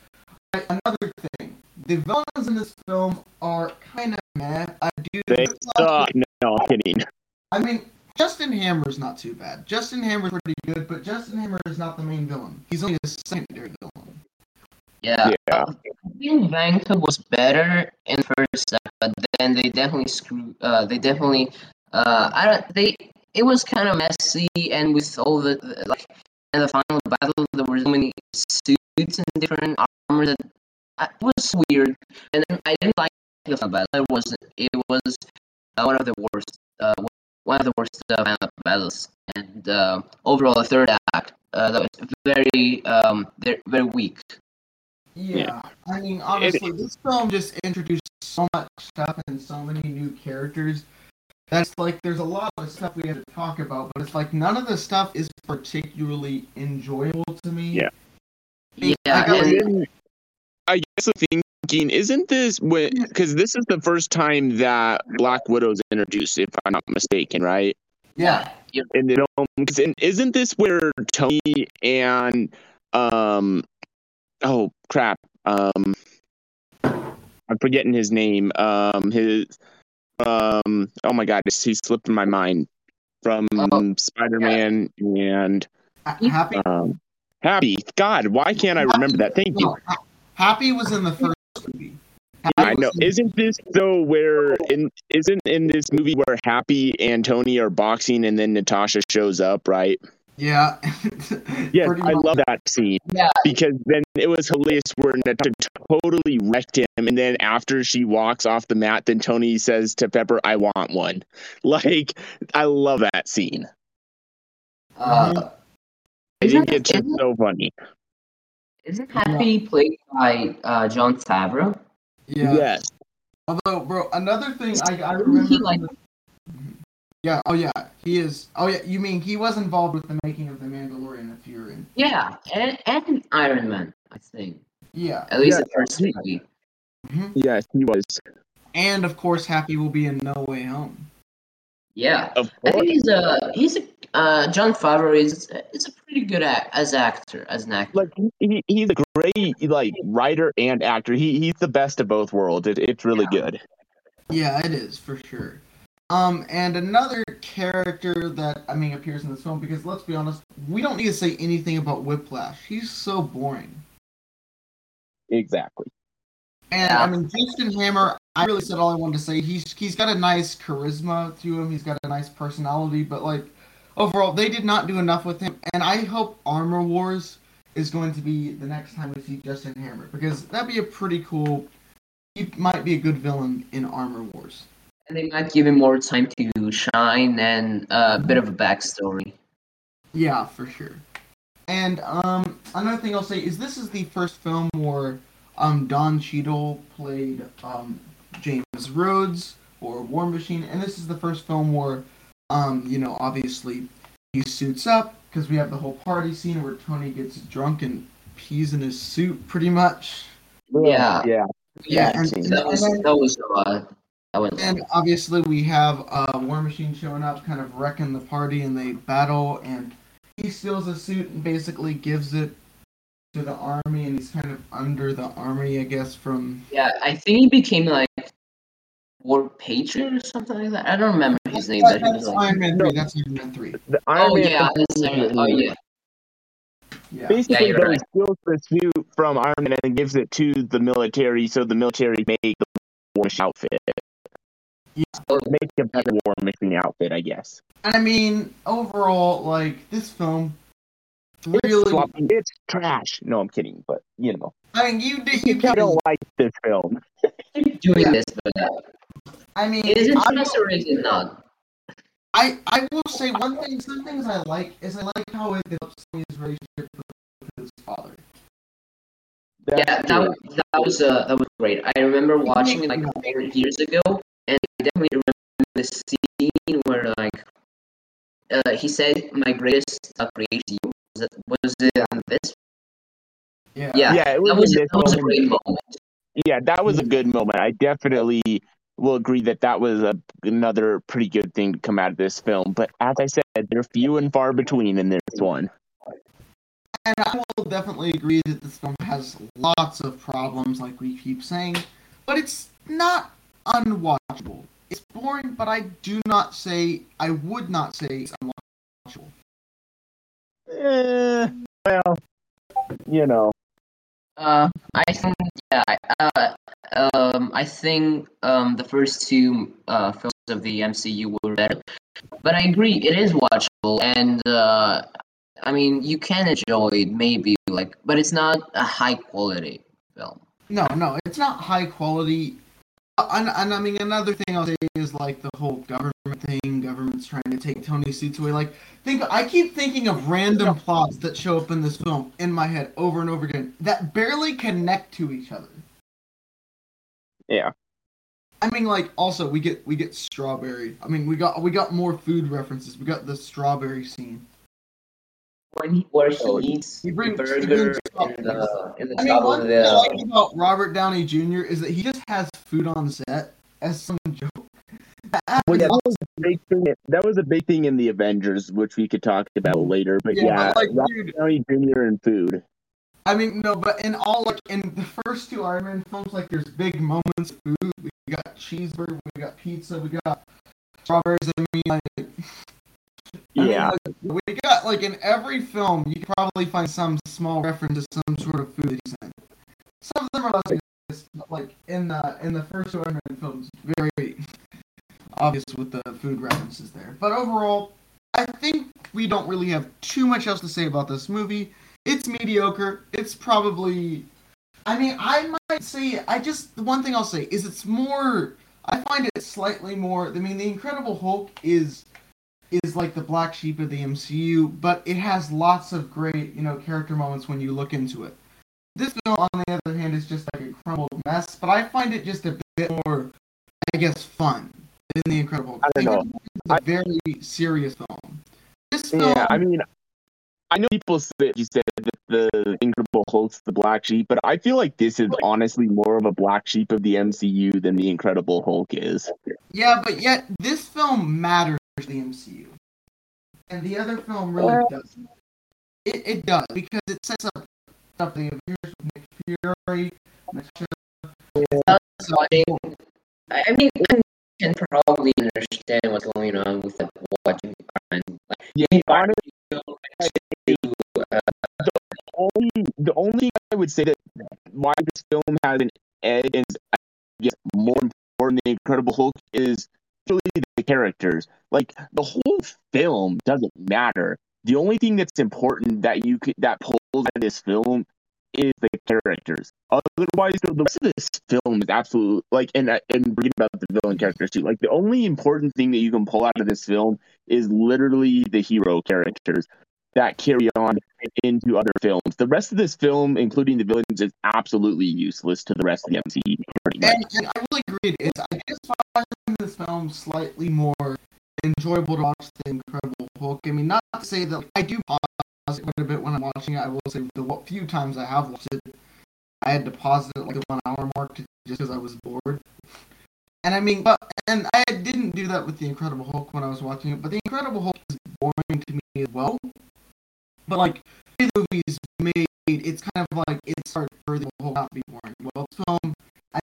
I, another thing, the villains in this film are kind of meh. I do. They suck. No, no, I'm kidding. I mean, Justin Hammer is not too bad. Justin Hammer is pretty good, but Justin Hammer is not the main villain. He's only a secondary villain. yeah. Yeah. Green Vanko was better in first step, but then they definitely screw. Uh, they definitely. Uh, I don't. They. It was kind of messy, and with all the, the like, in the final battle, there were so many suits and different armor that uh, it was weird, and then I didn't like the final battle. It was. It was uh, one of the worst. Uh, one of the worst uh, final battles, and uh, overall, the third act uh, that was very um very weak. Yeah, I mean, honestly, this film just introduced so much stuff and so many new characters. That's like there's a lot of stuff we have to talk about, but it's like none of the stuff is particularly enjoyable to me. Yeah. Yeah, I got- and- And I guess I'm thinking, isn't this when? Because this is the first time that Black Widow's introduced, if I'm not mistaken, right? Yeah, In the film, 'Cause in- isn't this where Tony and um, oh crap, um, I'm forgetting his name. Um, his um, oh my god, he slipped in my mind from Oh, Spider-Man and Happy. um, Happy. God, why can't I remember that? Thank you. No, Ha- Happy was in the first movie. I know. Isn't this though where in isn't in this movie where Happy and Tony are boxing and then Natasha shows up, right? Yeah. Yes, I much. love that scene Yeah. because then it was hilarious where Natasha totally wrecked him, and then after she walks off the mat, then Tony says to Pepper, "I want one." Like, I love that scene. Uh, I think it- it's just so funny. Isn't Happy played by uh, Jon Favreau? Yeah. Yes. Although, bro, another thing I, I remember. he like yeah. Oh, yeah. He is. Oh, yeah. You mean he was involved with the making of the Mandalorian? If you're in. yeah, and, and Iron Man, I think. Yeah. At least Yeah, the first he- movie. hmm Yes, he was. And of course, Happy will be in No Way Home. Yeah. Of I course. think he's a he's a uh, Jon Favreau is is a pretty good act, as actor as an actor. Like he, he's a great like writer and actor. He he's the best of both worlds. It, it's really Yeah. good. Yeah, it is for sure. Um, and another character that I mean appears in this film because let's be honest, we don't need to say anything about Whiplash. He's so boring. Exactly. And Yeah. I mean, Justin Hammer, I really said all I wanted to say. He's he's got a nice charisma to him. He's got a nice personality, but like overall, they did not do enough with him. And I hope Armor Wars is going to be the next time we see Justin Hammer because that'd be a pretty cool. He might be a good villain in Armor Wars. And they might give him more time to shine and a bit of a backstory. Yeah, for sure. And um, another thing I'll say is this is the first film where um, Don Cheadle played um, James Rhodes or War Machine, and this is the first film where, um, you know, obviously he suits up because we have the whole party scene where Tony gets drunk and pees in his suit, pretty much. Yeah. Yeah. Yeah, and- that was and then- that was uh, that was And obviously we have uh, War Machine showing up, kind of wrecking the party, and they battle, and he steals a suit and basically gives it to the army, and he's kind of under the army, I guess, from. yeah. I think he became like War Patriot or something like that. I don't remember his name, but he was That's like, Iron Man 3, that's Iron Man 3. The Iron oh Man yeah, film Iron oh yeah, Yeah. Basically, you're though, right. he steals the suit from Iron Man and gives it to the military, so the military make the war machine outfit, or make a better war machine outfit, I guess. I mean, overall, like, this film It's really. sloppy. It's trash. No, I'm kidding, but you know, I mean, you, did- you you don't like this film. Keep doing Yeah. this, but uh, I mean, is it I, or is it not? I, I will say one thing, some things I like is I like how it develops his relationship with his father. yeah, that, was- that was uh, that was great. I remember watching it like four years ago, and I definitely remember the scene where like uh, he said, "My greatest uh, creation." Was it, was it on this? Yeah. Yeah, Yeah, it was that was that was a great moment. Yeah, that was a good moment. I definitely will agree that that was a, another pretty good thing to come out of this film. But as I said, they're few and far between in this one. And I will definitely agree that this film has lots of problems, like we keep saying, but it's not unwatchable. It's boring, but I do not say, I would not say it's unwatchable. Eh, well, you know, Uh, I think yeah. I- Uh, um, I think um the first two uh films of the MCU were better, but I agree it is watchable, and uh, I mean you can enjoy it maybe like, but it's not a high quality film. No, no, it's not high quality. And, and I mean another thing I'll say is like the whole government thing. Government's trying to take Tony's seats away. Like, think I keep thinking of random plots that show up in this film in my head over and over again that barely connect to each other. Yeah. I mean, like also we get we get strawberry. I mean, we got we got more food references. We got the strawberry scene. When he, where he Oh, eats he brings- he burger in the in the I mean, top one of thing I like about Robert Downey Jr. is that he just has food on set as some joke. That Well, yeah, that was a big thing. That was a big thing in the Avengers, which we could talk about later. But Yeah, yeah, like, Robert dude- Downey Jr. and food. I mean, no, but in all like in the first two Iron Man films, like there's big moments of food. We got cheeseburger, we got pizza, we got strawberries. I mean, like, I mean, Yeah, like, we got like in every film, you can probably find some small reference to some sort of food that he's in. Some of them are less like in the in the first Iron Man films, very obvious with the food references there. But overall, I think we don't really have too much else to say about this movie. It's mediocre. It's probably. I mean, I might say. I just. The one thing I'll say is it's more. I find it slightly more. I mean, The Incredible Hulk is. Is like the black sheep of the MCU, but it has lots of great, you know, character moments when you look into it. This film, on the other hand, is just like a crumbled mess, but I find it just a bit more, I guess, fun than The Incredible Hulk. I don't know. Is a very serious film. This film, yeah. I mean, I know people say you said that the Incredible Hulk's the black sheep, but I feel like this is honestly more of a black sheep of the MCU than the Incredible Hulk is. Yeah, but yet this film matters the MCU, and the other film really Well- doesn't. It, it does because it sets up stuff the Avengers with Nick Fury. That's watching. I I mean, I can probably understand what's going on with the watching Iron Man. Like, Yeah, you are honestly, to, uh, only the only thing I would say that why this film has an edge and is I guess more important than Incredible Hulk is really the characters. Like the whole film doesn't matter. The only thing that's important that you could that pulls out of this film is the characters. Otherwise, the rest of this film is absolute like and and forget about the villain characters too. Like the only important thing that you can pull out of this film is literally the hero characters that carry on into other films. The rest of this film, including the villains, is absolutely useless to the rest of the MCU. And, and I really agree. It's I just find this film slightly more enjoyable to watch than Incredible Hulk. I mean, not to say that I do pause it quite a bit when I'm watching it. I will say the few times I have watched it, I had to pause it at like the one hour mark to, just because I was bored. And I mean, but and I didn't do that with the Incredible Hulk when I was watching it. But the Incredible Hulk is boring to me as well. But like the movies made, it's kind of like it's hard for the whole not to be boring. Well, film, I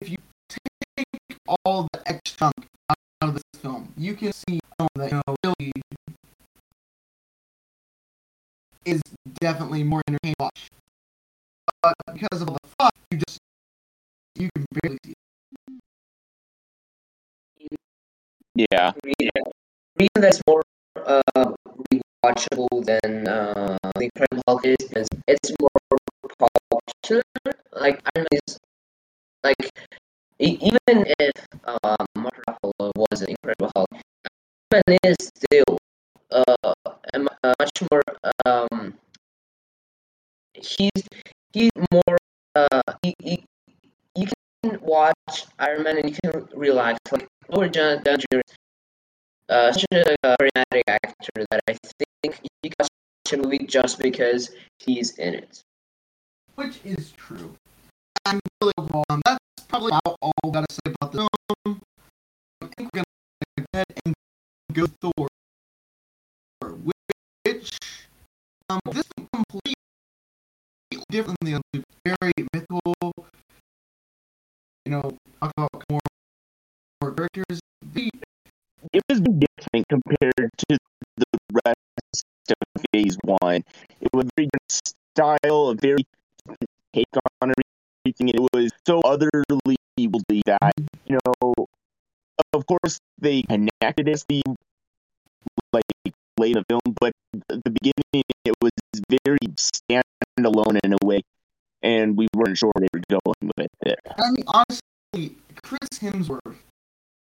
if you take all the extra junk out of this film, you can see film that you know really is definitely more entertaining to watch. But because of all the fuck, you just you can barely see it. Yeah, reason reason that's more uh, rewatchable than uh, the Incredible Hulk is because it's more popular. Like I know, it's like even if um, Mark Ruffalo was an Incredible Hulk, Iron is still uh, a much more um, he's he's more uh, he, he, you can watch Iron Man and you can relax like Downey Jr. Uh, such a charismatic actor that I think you can watch a movie just because he's in it. which is true. And really that's probably about all I gotta say about the film. I think we're gonna go ahead and go Thor, which um this is completely different than the other, very mythical. You know, talk about more, more characters. It was different compared to the rest of Phase One. It was a very different style, a very take on everything. It was so otherly that you know. Of course, they connected to the like late the film, but the beginning it was very standalone in a way, and we weren't sure where they were going with it. I mean, honestly, Chris Hemsworth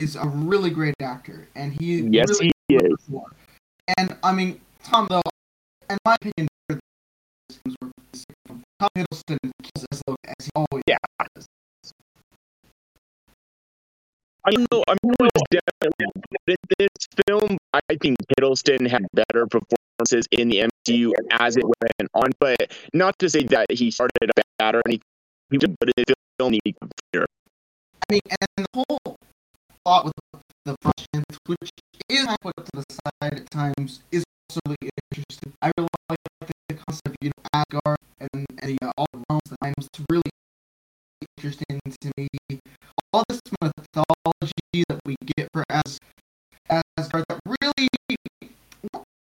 is a really great actor, and he Yes, really he is. before. And I mean, Tom, though, in my opinion, Tom Hiddleston kills as look as he always Yeah. does. I know. I mean, it was definitely in this film. I think Hiddleston had better performances in the MCU as it went on, but not to say that he started bad or anything. He was good in the film. I mean, and the whole plot with the Russians, which is put to the side at times, is also really interesting. I really like the concept of you know, Asgard and, and the, uh, all the realms, the nine. It's really interesting to me. All this mythology that we get for as Asgard that really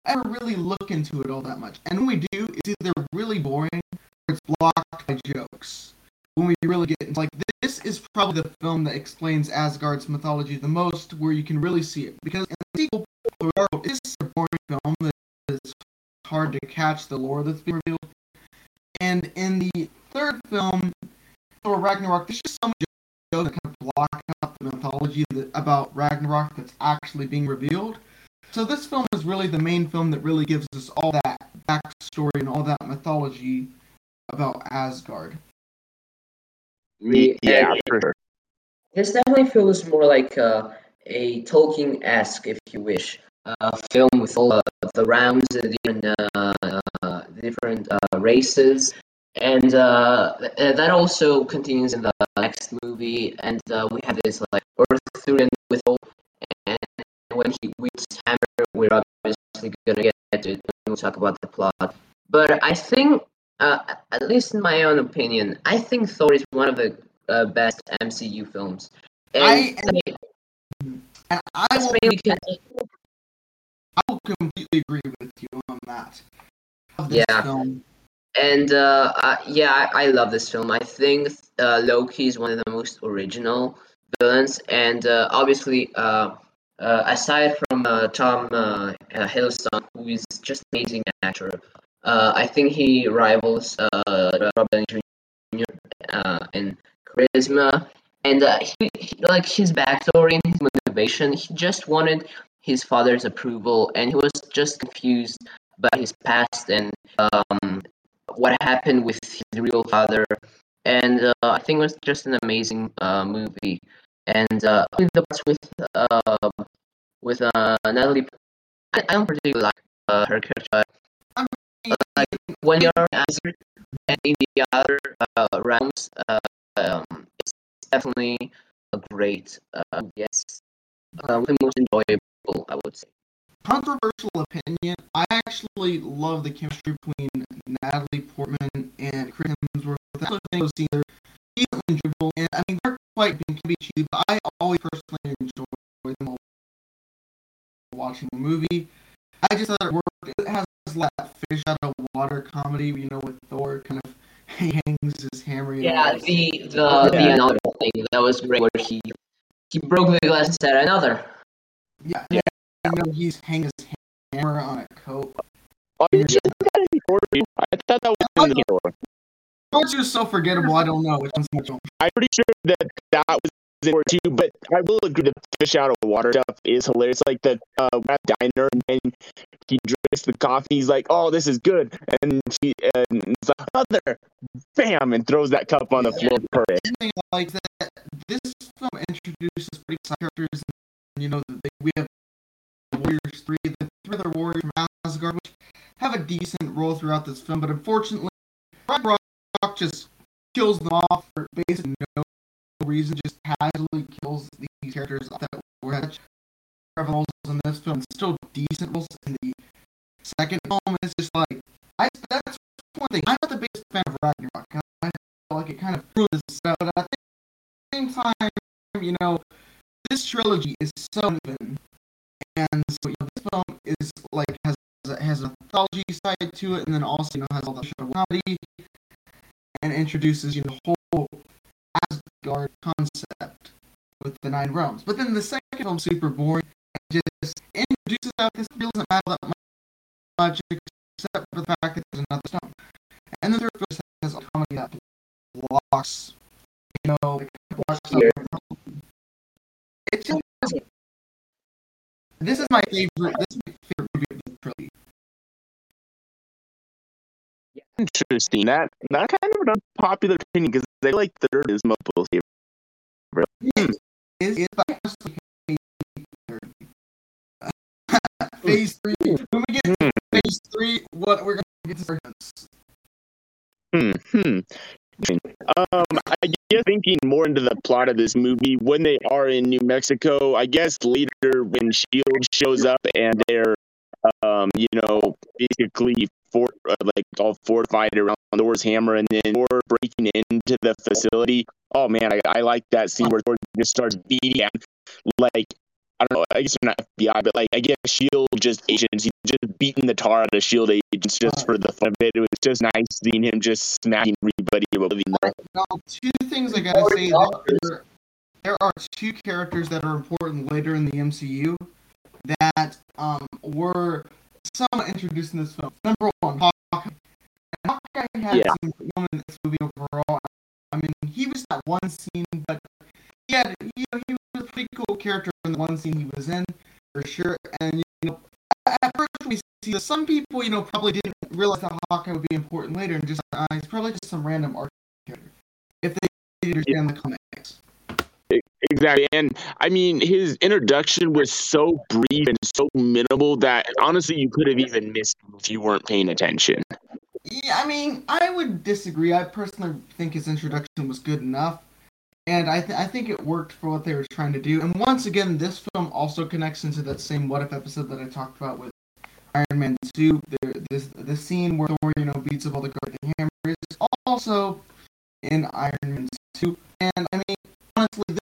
ever really look into it all that much. And when we do, it's either really boring or it's blocked by jokes when we really get into like this is probably the film that explains Asgard's mythology the most, where you can really see it. Because in the sequel, it's a boring film that is hard to catch the lore that's being revealed. And in the third film, Thor Ragnarok, there's just so much that kind of block out the mythology that, about Ragnarok that's actually being revealed. So this film is really the main film that really gives us all that backstory and all that mythology about Asgard. Me- Yeah, and for sure. This definitely feels more like uh, a Tolkien-esque, if you wish, uh, film with all uh, the realms, and the different, uh, uh, different uh, races, and uh, th- that also continues in the next movie. And uh, we have this like Arthurian with all, and when he wields hammer, we're obviously gonna get to it when we talk about the plot. But I think, uh, at least in my own opinion, I think Thor is one of the uh, best MCU films. And I- I, And I will, because I will completely agree with you on that. Yeah. film. And uh, uh, yeah, I, I love this film. I think uh, Loki is one of the most original villains, and uh, obviously, uh, uh, aside from uh, Tom Hiddleston, who is just an amazing actor, uh, I think he rivals uh, Robert Jr. Uh, in charisma, and uh, he, he, like his backstory and his motivation. He just wanted his father's approval, and he was just confused about his past and um, what happened with his real father, and uh, I think it was just an amazing uh, movie. And the parts with with Natalie, I, I don't particularly like her character. Like when you're and in the other uh, realms, uh, um, it's definitely a great uh, yes, uh, the most enjoyable, I would say. Controversial opinion. I actually love the chemistry between Natalie Portman and Chris Hemsworth. I think those scenes are decently enjoyable, and I mean they're quite can be cheap, but I always personally enjoy them while watching the movie. I just thought it worked. It has like that fish out of water comedy, you know, with Thor kind of he hangs his hammer. Yeah, like- the the the Yeah. another thing that was great where he he broke the glass and said another. yeah, yeah. You know, he's hanging his hammer on a coat. Oh, you should that in. I thought that was in the order. Thor's just so forgettable. I don't know which one's which one. I'm pretty sure that that was too, but I will agree the fish out of water stuff is hilarious. Like the uh, diner, and he drinks the coffee. He's like, "Oh, this is good," and she and it's like, "Mother," bam, and throws that cup on the floor. Like that this film introduces pretty side characters. And, you know, the, we have the Warriors three, the three other warriors from Asgard, which have a decent role throughout this film, but unfortunately, Ragnarok just kills them off for basically no reason. Just casually kills these characters that were such roles in this film. Still decent roles in the second film. It's just like I. That's one thing. I'm not the biggest fan of Ragnarok. I feel like it kind of ruins stuff, but at the same time, you know, this trilogy is so even, and so you know, this film is like has has a mythology side to it, and then also you know has all the comedy, and introduces you know the whole Asgard concept with the nine realms. But then the second film super boring, just introduces that this doesn't matter that much, except for the fact that there's another stone. And the third film has a comedy that blocks, you know, blocks out- it's just, this is my favorite. This is my favorite Interesting. That that kind of an unpopular opinion because feel like third is most favorite. Hmm. Is is I personally phase three. When we get to phase three, what we're gonna get to start. Hmm. hmm. Um, I guess thinking more into the plot of this movie, when they are in New Mexico, I guess later when Shield shows up and they're, um, you know, basically for uh, like all fortified around Thor's hammer, and then Thor breaking into the facility. Oh man, I, I like that scene where Thor just starts beating him like I don't know. I guess they're not FBI, but like I guess Shield just agents. He's just beating the tar out of Shield agents just for the fun of it. It was just nice seeing him just smacking everybody. Now, two things I gotta say. There, there are two characters that are important later in the MCU that um were somewhat introduced in this film. Number one, Hawkeye. Hawkeye had Yeah. some film in this movie overall. I mean, he was that one scene, but he had, you know, he was a pretty cool character in the one scene he was in, for sure. And you know, at first we see that some people, you know, probably didn't realize that Hawkeye would be important later, and just uh, he's probably just some random art character if they didn't understand the comics. Exactly. And I mean, his introduction was so brief and so minimal that honestly, you could have even missed him if you weren't paying attention. Yeah, I mean, I would disagree. I personally think his introduction was good enough, and I th- I think it worked for what they were trying to do. And once again, this film also connects into that same What If episode that I talked about with Iron Man Two. There, this the scene where Thor, you know, beats up all the guards hammer is also in Iron Man Two. And I mean, honestly,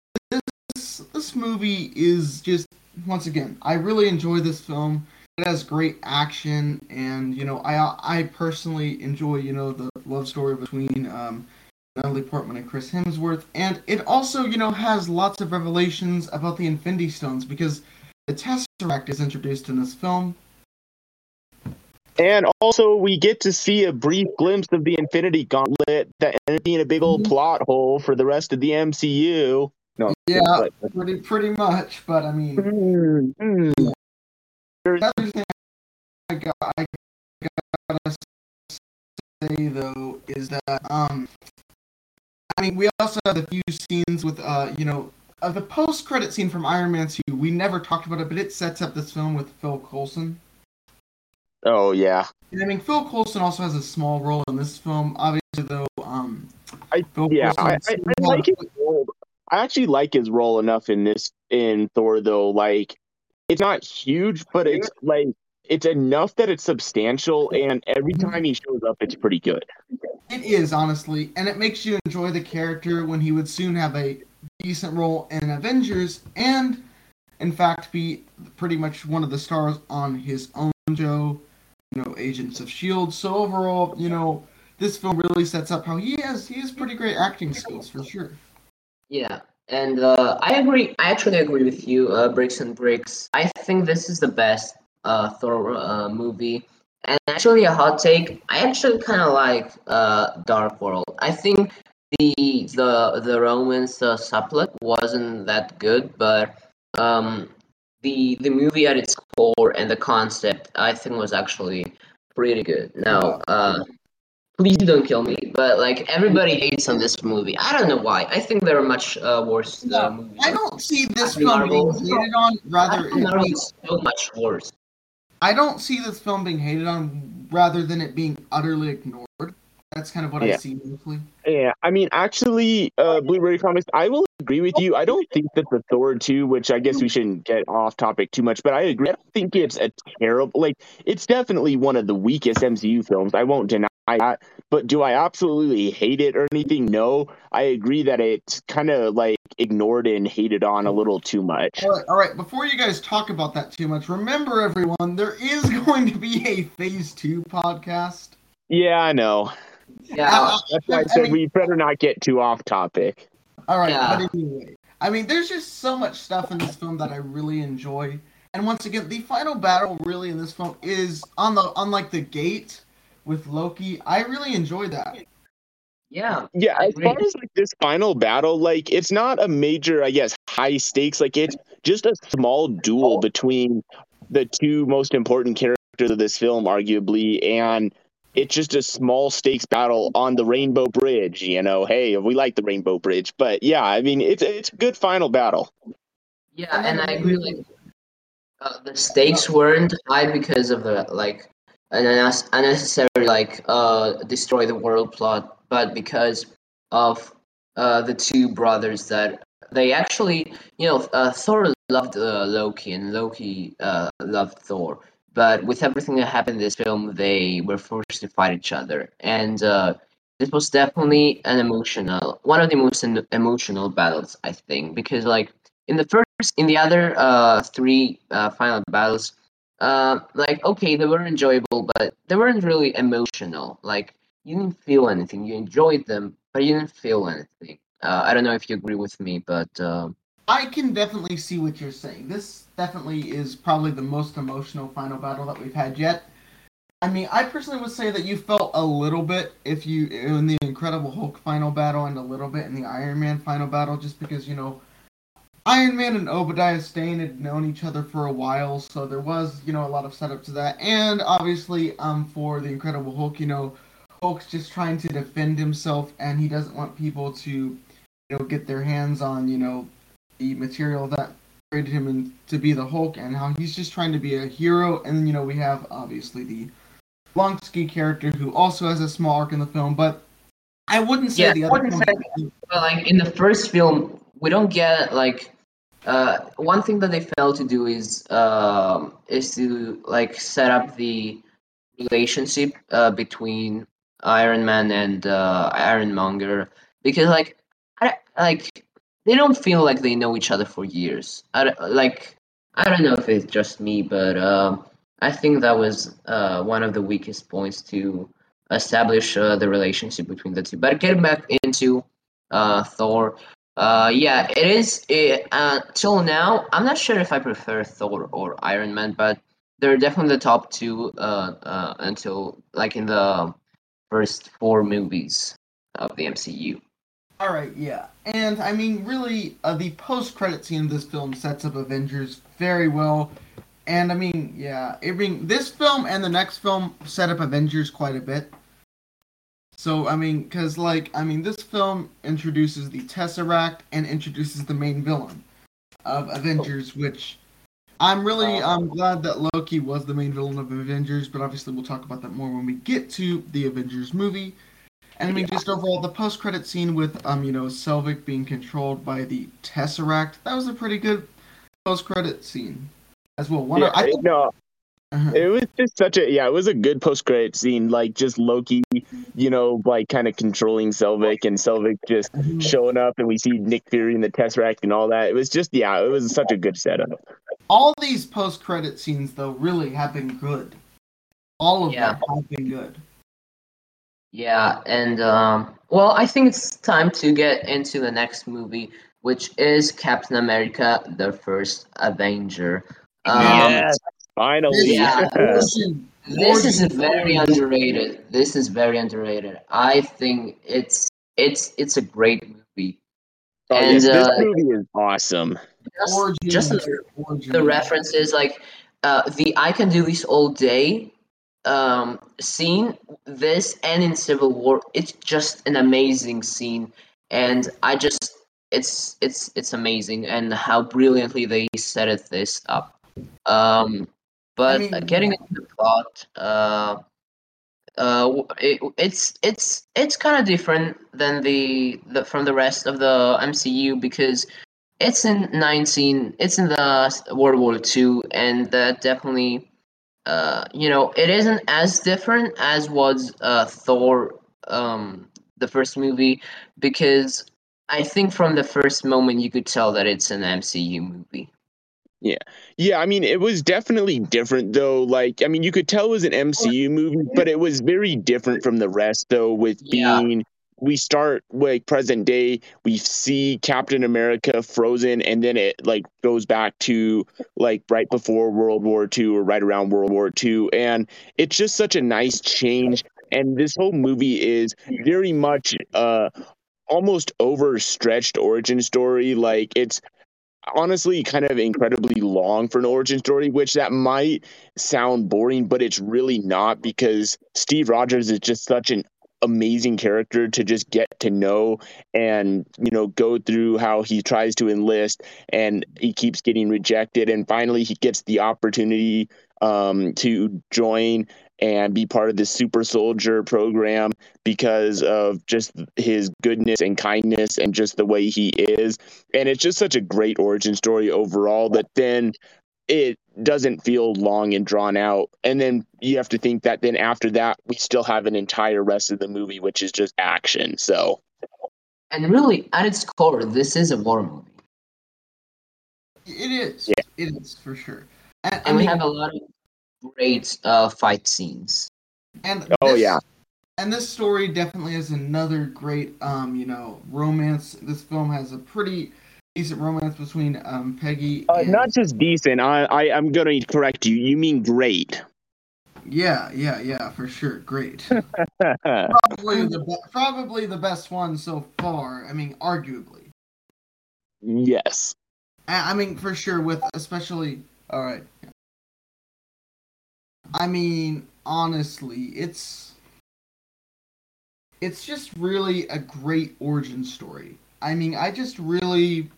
movie is just once again, I really enjoy this film it has great action and you know i i personally enjoy you know the love story between um natalie portman and chris hemsworth and it also you know has lots of revelations about the infinity stones because the tesseract is introduced in this film And also, we get to see a brief glimpse of the Infinity Gauntlet that ended up being a big old Mhm. plot hole for the rest of the MCU. No, yeah but- pretty pretty much but i mean Hmm, hmm. another thing i got i gotta say though is that um i mean we also have a few scenes with uh you know uh, the post-credit scene from iron man 2 we never talked about it but it sets up this film with phil coulson Oh yeah, and i mean phil coulson also has a small role in this film obviously though um I Phil yeah, I, I, I like his role. I actually like his role enough in this in Thor though. Like, it's not huge, but it's like it's enough that it's substantial, and every time he shows up, it's pretty good. It is honestly, and it makes you enjoy the character when he would soon have a decent role in Avengers, and in fact be pretty much one of the stars on his own show, you know, Agents of Shield. So overall, you know, this film really sets up how he has he has pretty great acting skills for sure. Yeah, and uh, I agree. I actually agree with you, uh, Bricks and Bricks. I think this is the best uh, Thor uh, movie. And actually, a hot take. I actually kind of like uh, Dark World. I think the the the Romans uh, supplet wasn't that good, but um, the the movie at its core and the concept, I think, was actually pretty good. Now, uh, please don't kill me, but like everybody hates on this movie. I don't know why. I think there are much uh, worse uh, movies. I don't see this Captain film being Marvel. hated on. Rather, Marvel is so much worse. I don't see this film being hated on rather than it being utterly ignored. That's kind of what I see mostly. Yeah, I mean, actually, uh, Blu-ray Comics, I will agree with you. I don't think that the Thor 2, which I guess we shouldn't get off topic too much, but I agree. I don't think it's a terrible, like, it's definitely one of the weakest MCU films. I won't deny that. But do I absolutely hate it or anything? No. I agree that it's kind of like ignored and hated on a little too much. All right, all right. Before you guys talk about that too much, remember everyone, there is going to be a Phase Two podcast. Yeah, I know. Yeah, Uh, That's why I I said mean- we better not get too off topic. All right, Yeah. but anyway, I mean, there's just so much stuff in this film that I really enjoy. And once again, the final battle really in this film is on the on like the gate with Loki. I really enjoy that. yeah. Yeah, as far as like this final battle, like it's not a major, I guess, high stakes. Like it's just a small duel between the two most important characters of this film, arguably, and it's just a small stakes battle on the Rainbow Bridge. You know, hey, we like the Rainbow Bridge, but yeah, I mean, it's it's a good final battle. Yeah, and I agree. Like, uh, the stakes weren't high because of the like unnecessary like uh destroy the world plot, but because of uh the two brothers that they actually, you know, uh, Thor loved uh, Loki and Loki uh, loved Thor, but with everything that happened in this film, they were forced to fight each other, and uh, this was definitely an emotional, one of the most emotional battles, I think, because like in the first, in the other uh, three uh, final battles, uh, like okay, they were enjoyable, but they weren't really emotional. Like you didn't feel anything. You enjoyed them, but you didn't feel anything. Uh, I don't know if you agree with me, but uh, I can definitely see what you're saying. This definitely is probably the most emotional final battle that we've had yet. I mean, I personally would say that you felt a little bit if you in the Incredible Hulk final battle and a little bit in the Iron Man final battle, just because you know Iron Man and Obadiah Stane had known each other for a while, so there was you know a lot of setup to that, and obviously um for the Incredible Hulk, you know Hulk's just trying to defend himself, and he doesn't want people to you know get their hands on you know the material that created him in, to be the Hulk, and how he's just trying to be a hero, and you know we have obviously the Blonsky character who also has a small arc in the film, but I wouldn't say yeah, the other. Say, well, like in the first film, we don't get like uh, one thing that they failed to do is uh, is to like set up the relationship uh, between Iron Man and uh, Iron Monger because like I like they don't feel like they know each other for years. I like I don't know if it's just me, but um, I think that was uh, one of the weakest points to establish uh, the relationship between the two. But getting back into uh, Thor, uh, yeah, it is. It, uh, till now, I'm not sure if I prefer Thor or Iron Man, but they're definitely the top two uh, uh, until like in the first four movies of the MCU. All right, yeah, and I mean, really, uh, the post-credit scene of this film sets up Avengers very well. And I mean, yeah, I mean, this film and the next film set up Avengers quite a bit. So I mean, because like I mean, this film introduces the Tesseract and introduces the main villain of Avengers, which I'm really I'm glad that Loki was the main villain of Avengers, but obviously we'll talk about that more when we get to the Avengers movie. And I mean, just overall, the post-credit scene with um, you know, Selvig being controlled by the Tesseract, that was a pretty good post-credit scene as well. One yeah, I think, no, uh-huh. it was just such a yeah, it was a good post credit scene. Like just Loki, you know, like kind of controlling Selvig and Selvig just mm-hmm. showing up, and we see Nick Fury in the Tesseract and all that. It was just yeah, it was such a good setup. All these post credit scenes though really have been good. All of yeah. them have been good. Yeah, and um, well, I think it's time to get into the next movie, which is Captain America: The First Avenger. Um, yes, finally. Yeah, this is very underrated. This is very underrated. I think it's it's it's a great movie. Oh, and this, this uh, movie is awesome. Just, just the, the references, like uh, the "I can do this all day" um, scene. This and in Civil War, it's just an amazing scene, and I just it's it's it's amazing and how brilliantly they set it this up. Um, but I mean, getting into the plot, uh, uh, it, it's it's it's kind of different than the, the from the rest of the MCU because it's in nineteen, it's in the World War Two, and that definitely, uh, you know, it isn't as different as was uh, Thor, um, the first movie, because I think from the first moment you could tell that it's an MCU movie. Yeah. Yeah, I mean it was definitely different though. Like I mean you could tell it was an MCU movie, but it was very different from the rest though with being yeah. we start like present day, we see Captain America frozen and then it like goes back to like right before World War II or right around World War II and it's just such a nice change and this whole movie is very much uh almost overstretched origin story like it's honestly kind of incredibly long for an origin story, which that might sound boring, but it's really not because Steve Rogers is just such an amazing character to just get to know and you know go through how he tries to enlist and he keeps getting rejected. And finally he gets the opportunity um, to join and be part of the super soldier program because of just his goodness and kindness and just the way he is. And it's just such a great origin story overall that then it doesn't feel long and drawn out. And then you have to think that then after that we still have an entire rest of the movie which is just action. So and really at its core this is a war movie. It is. Yeah. it is for sure. And, and we have a lot of great uh, fight scenes. And oh this, yeah, and this story definitely has another great, um, you know, romance. This film has a pretty decent romance between um, Peggy. Uh, and... not just decent. I, I I'm gonna correct you. You mean great? Yeah, yeah, yeah, for sure. Great. probably the be- probably the best one so far. I mean, arguably. Yes. I, I mean, for sure. With especially. All right. I mean, honestly, it's it's just really a great origin story. I mean, I just really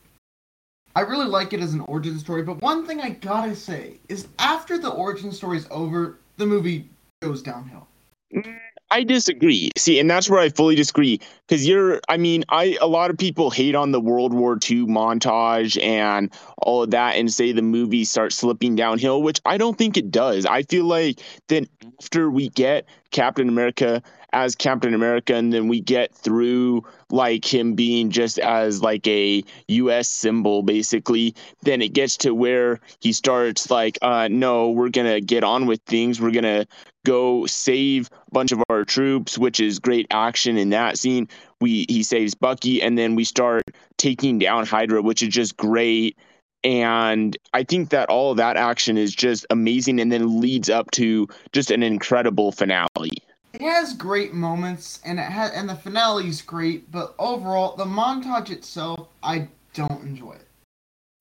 I really like it as an origin story, but one thing I gotta say is after the origin story is over, the movie goes downhill. Mm. I disagree. See, and that's where I fully disagree because you're. I mean, I a lot of people hate on the World War II montage and all of that, and say the movie starts slipping downhill, which I don't think it does. I feel like then after we get Captain America as Captain America, and then we get through like him being just as like a U.S. symbol, basically. Then it gets to where he starts like, uh, no, we're gonna get on with things. We're gonna go save a bunch of our troops, which is great action in that scene. We he saves Bucky, and then we start taking down Hydra, which is just great. And I think that all of that action is just amazing, and then leads up to just an incredible finale it has great moments and it has and the finale is great but overall the montage itself i don't enjoy it.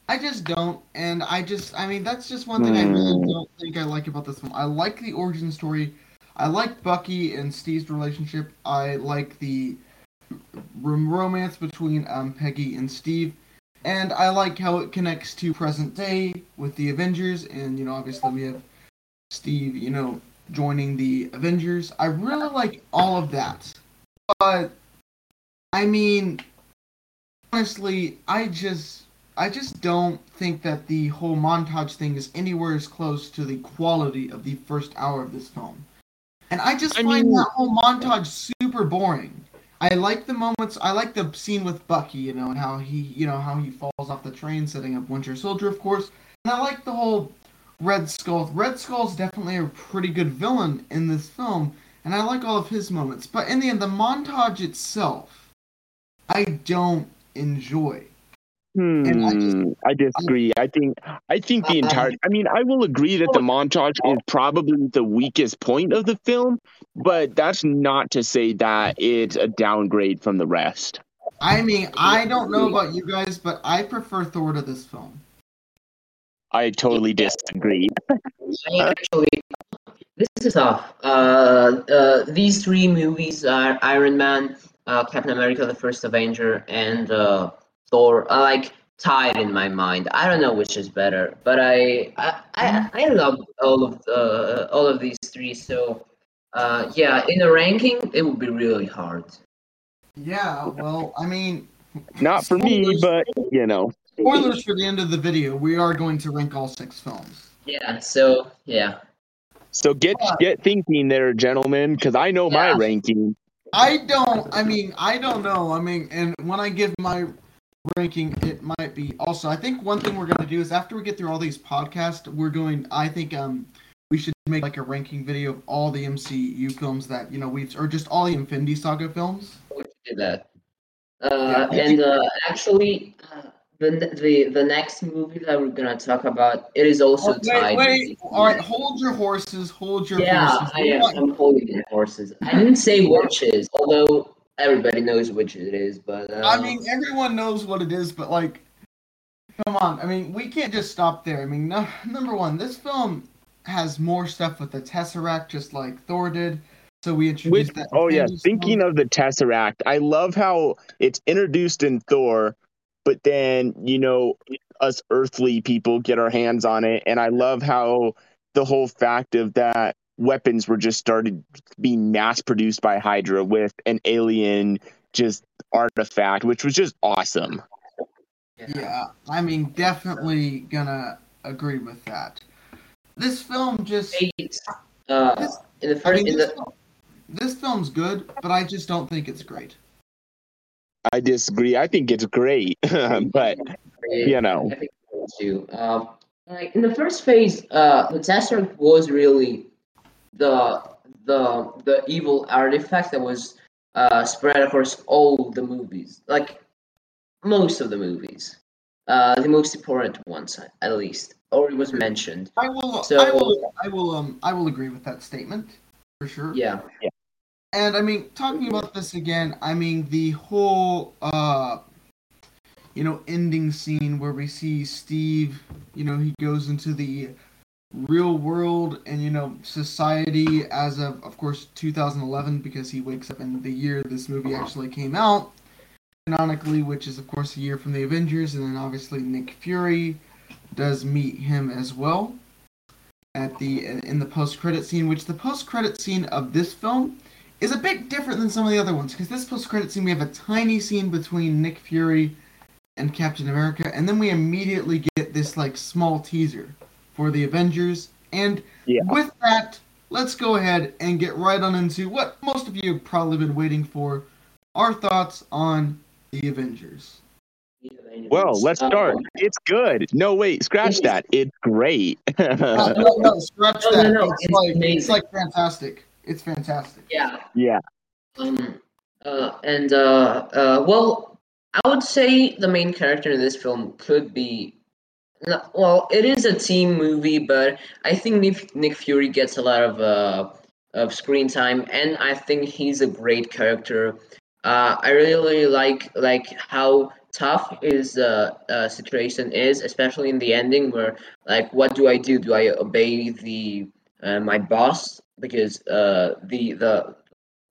I just don't and i just i mean that's just one thing i really hmm. don't think i like about this film i like the origin story. I like bucky and steve's relationship. I like the romance between um, peggy and steve and i like how it connects to present day with the avengers and you know obviously we have steve you know joining the Avengers. I really like all of that. But I mean honestly, I just I just don't think that the whole montage thing is anywhere as close to the quality of the first hour of this film. And I just I find mean, that whole montage super boring. I like the moments. I like the scene with Bucky, you know, and how he, you know, how he falls off the train, setting up Winter Soldier, of course. And I like the whole Red Skull. Red Skull's definitely a pretty good villain in this film, and I like all of his moments. But in the end, the montage itself, I don't enjoy. Hmm, I, just, I, disagree. I, I, think I think the entire. I mean, I will agree that the montage is probably the weakest point of the film, but that's not to say that it's a downgrade from the rest. I mean, I don't know about you guys, but I prefer Thor to this film. I totally disagree. actually, this is tough. Uh, uh, these three movies are Iron Man, uh, Captain America: The First Avenger, and uh, Thor. Are like tied in my mind. I don't know which is better, but I I, I, I love all of uh, all of these three. So uh, yeah, in a ranking, it would be really hard. Yeah, well, I mean, not for me, but you know. Spoilers for the end of the video. We are going to rank all six films. Yeah. So yeah. So get get thinking there, gentlemen, because I know yeah. my ranking. I don't. I mean, I don't know. I mean, and when I give my ranking, it might be also. I think one thing we're going to do is after we get through all these podcasts, we're going. I think um we should make like a ranking video of all the MCU films that you know we've or just all the Infinity Saga films. We should do that. Uh, yeah, and uh, actually, uh, the, the the next movie that we're gonna talk about it is also oh, wait, tied. Wait, all right, hold your horses, hold your yeah, horses. Yeah, I am. I'm holding the horses. I didn't say witches, although everybody knows which it is. But uh, I mean, everyone knows what it is. But like, come on. I mean, we can't just stop there. I mean, no, number one, this film has more stuff with the Tesseract, just like Thor did. So we introduced With, that. oh yeah, thinking of the Tesseract, I love how it's introduced in Thor, but then you know us earthly people get our hands on it, and I love how the whole fact of that weapons were just started being mass produced by Hydra with an alien just artifact, which was just awesome. Yeah, I mean, definitely gonna agree with that. This film just. Uh, This- in the I mean, in this, the film, this film's good, but I just don't think it's great. I disagree. I think it's great, but you know. I think too. Um, like in the first phase, uh, the Tesseract was really the the the evil artifact that was uh, spread across all the movies, like most of the movies, uh, the most important ones at least, or it was mentioned. I will. I will. I will. Um. I will agree with that statement for sure. Yeah. Yeah, And I mean, talking about this again, I mean the whole, uh, you know, ending scene where we see Steve, you know, he goes into the real world and you know society as of, of course, 2011 because he wakes up in the year this movie actually came out, canonically, which is of course a year from the Avengers, and then obviously Nick Fury does meet him as well at the in the post credit scene, which the post credit scene of this film is a bit different than some of the other ones because this post-credit scene we have a tiny scene between Nick Fury and Captain America, and then we immediately get this like small teaser for the Avengers. And Yeah. with that, let's go ahead and get right on into what most of you have probably been waiting for: our thoughts on the Avengers. Well, let's start. Um, It's good. No, wait, scratch that. It's great. Uh, no, no, scratch No, no, that. no, it's, it's like it's like fantastic. It's fantastic. yeah. yeah. Um, uh, and uh, uh, well, I would say the main character in this film could be. no- Well, it is a team movie, but I think Nick, Nick Fury gets a lot of uh, of screen time, and I think he's a great character. Uh, I really like like how tough his uh, uh, situation is, especially in the ending, where like, what do I do? Do I obey the uh, my boss because uh, the the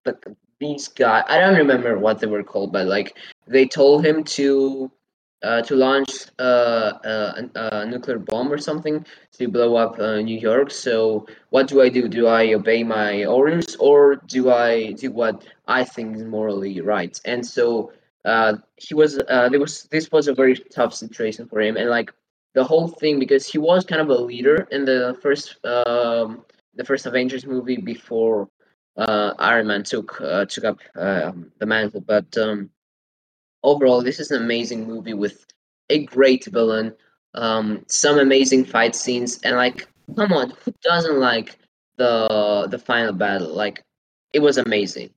the these guys I don't remember what they were called, but like they told him to uh, to launch uh, uh, a, a nuclear bomb or something to blow up uh, New York. So what do I do? Do I obey my orders or do I do what I think is morally right? And so uh, he was uh, there was this was a very tough situation for him, and like the whole thing because he was kind of a leader in the first um, the first Avengers movie before uh, Iron Man took uh, took up um, the mantle. But um, overall, this is an amazing movie with a great villain, um, some amazing fight scenes, and like, come on, who doesn't like the the final battle? Like, it was amazing.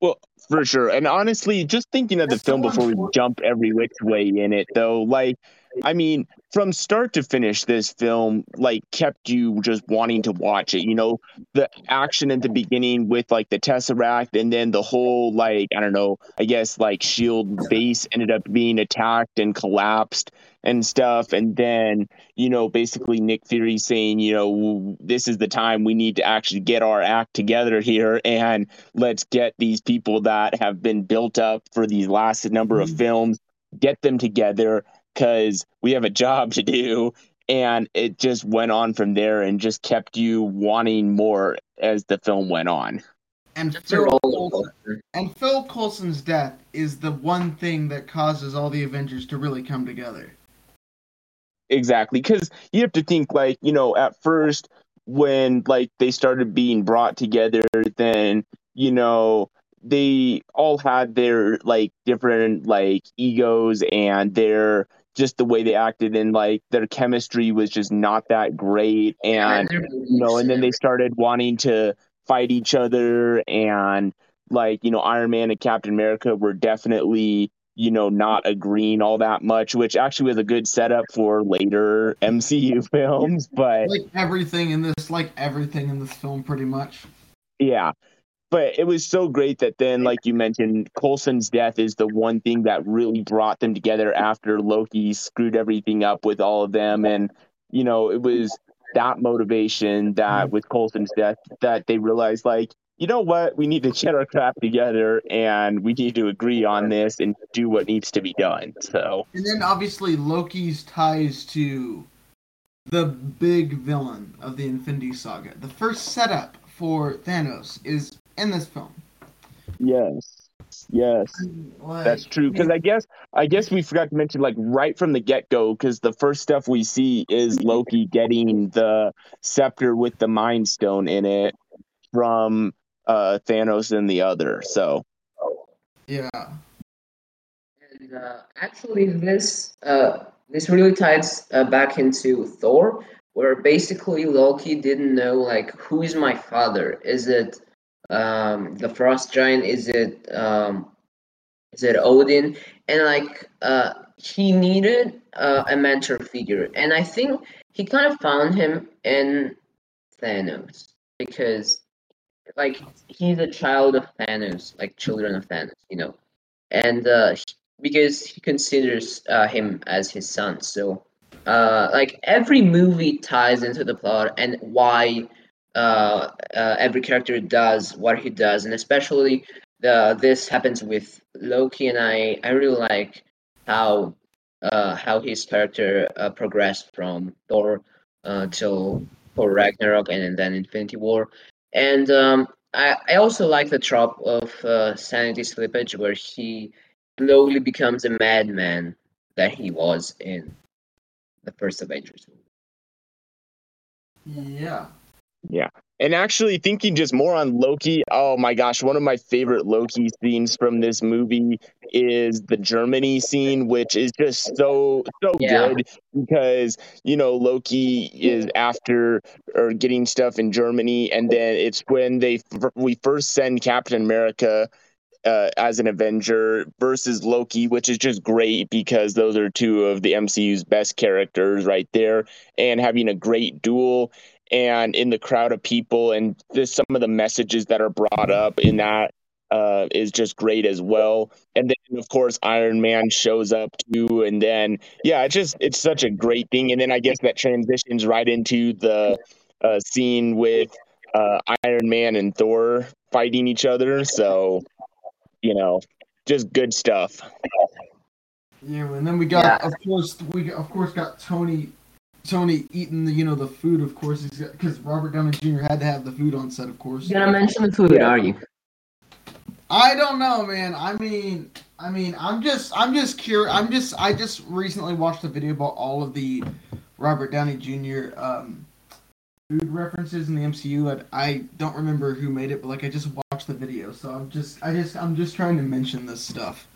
Well, for sure. And honestly, just thinking of the That's film before we jump every which way in it, though, like, I mean, from start to finish, this film like kept you just wanting to watch it. You know, the action at the beginning with like the Tesseract, and then the whole like I don't know, I guess like Shield base ended up being attacked and collapsed and stuff, and then you know basically Nick Fury saying, you know, this is the time we need to actually get our act together here and let's get these people that have been built up for these last number of Mhm. films, get them together because we have a job to do. And it just went on from there and just kept you wanting more as the film went on. And It's Phil Coulson, and Phil Coulson's death is the one thing that causes all the Avengers to really come together. Exactly. Because you have to think, like, you know, at first, when like they started being brought together, then, you know, they all had their like different like egos and their just the way they acted and like their chemistry was just not that great and you know, and then they started wanting to fight each other, and like you know, Iron Man and Captain America were definitely you know not agreeing all that much, which actually was a good setup for later MCU films. But Like everything in this, like everything in this film, pretty much. yeah, but it was so great that then, like you mentioned, Coulson's death is the one thing that really brought them together after Loki screwed everything up with all of them. And, you know, it was that motivation that mm. with Coulson's death that they realized, like, you know what, we need to get our crap together and we need to agree on this and do what needs to be done. So, and then obviously Loki's ties to the big villain of the Infinity Saga. The first setup for Thanos is in this film. Yes. Yes, like, that's true. Because I guess I guess we forgot to mention like right from the get go. Because the first stuff we see is Loki getting the scepter with the Mind Stone in it from uh, Thanos and the other. So yeah. And uh, actually, this uh, this really ties uh, back into Thor, where basically Loki didn't know like who is my father? Is it um, the Frost Giant? Is it um, is it Odin? And like uh, he needed uh, a mentor figure, and I think he kind of found him in Thanos because like he's a child of Thanos, like children of Thanos, you know, and uh, because he considers uh, him as his son. So, uh, like every movie ties into the plot and why uh, uh, every character does what he does, and especially the this happens with Loki, and I I really like how uh, how his character uh, progressed from Thor uh, till Thor Ragnarok and then Infinity War, and um, I I also like the trope of uh, sanity slippage where he slowly becomes a madman that he was in the first Avengers movie. Yeah. Yeah. And actually, thinking just more on Loki, oh my gosh, one of my favorite Loki scenes from this movie is the Germany scene, which is just so, so yeah. good because, you know, Loki is after or getting stuff in Germany. And then it's when they, we first send Captain America uh, as an Avenger versus Loki, which is just great because those are two of the MCU's best characters right there, and having a great duel and in the crowd of people and this, some of the messages that are brought up in that uh, is just great as well. And then of course Iron Man shows up too, and then yeah, it's just it's such a great thing. And then I guess that transitions right into the uh, scene with uh, Iron Man and Thor fighting each other. So you know, just good stuff. Yeah, and then we got, yeah. of course, we of course got Tony, Tony eating the, you know, the food. Of course, he's because Robert Downey Jr. had to have the food on set. Of course. You're gonna mention the food, are you? I don't know, man. I mean, I mean, I'm just, I'm just curious. I'm just, I just recently watched a video about all of the Robert Downey Jr. Um, food references in the MCU. and I don't remember who made it, but like I just watched the video, so I'm just I just I'm just trying to mention this stuff.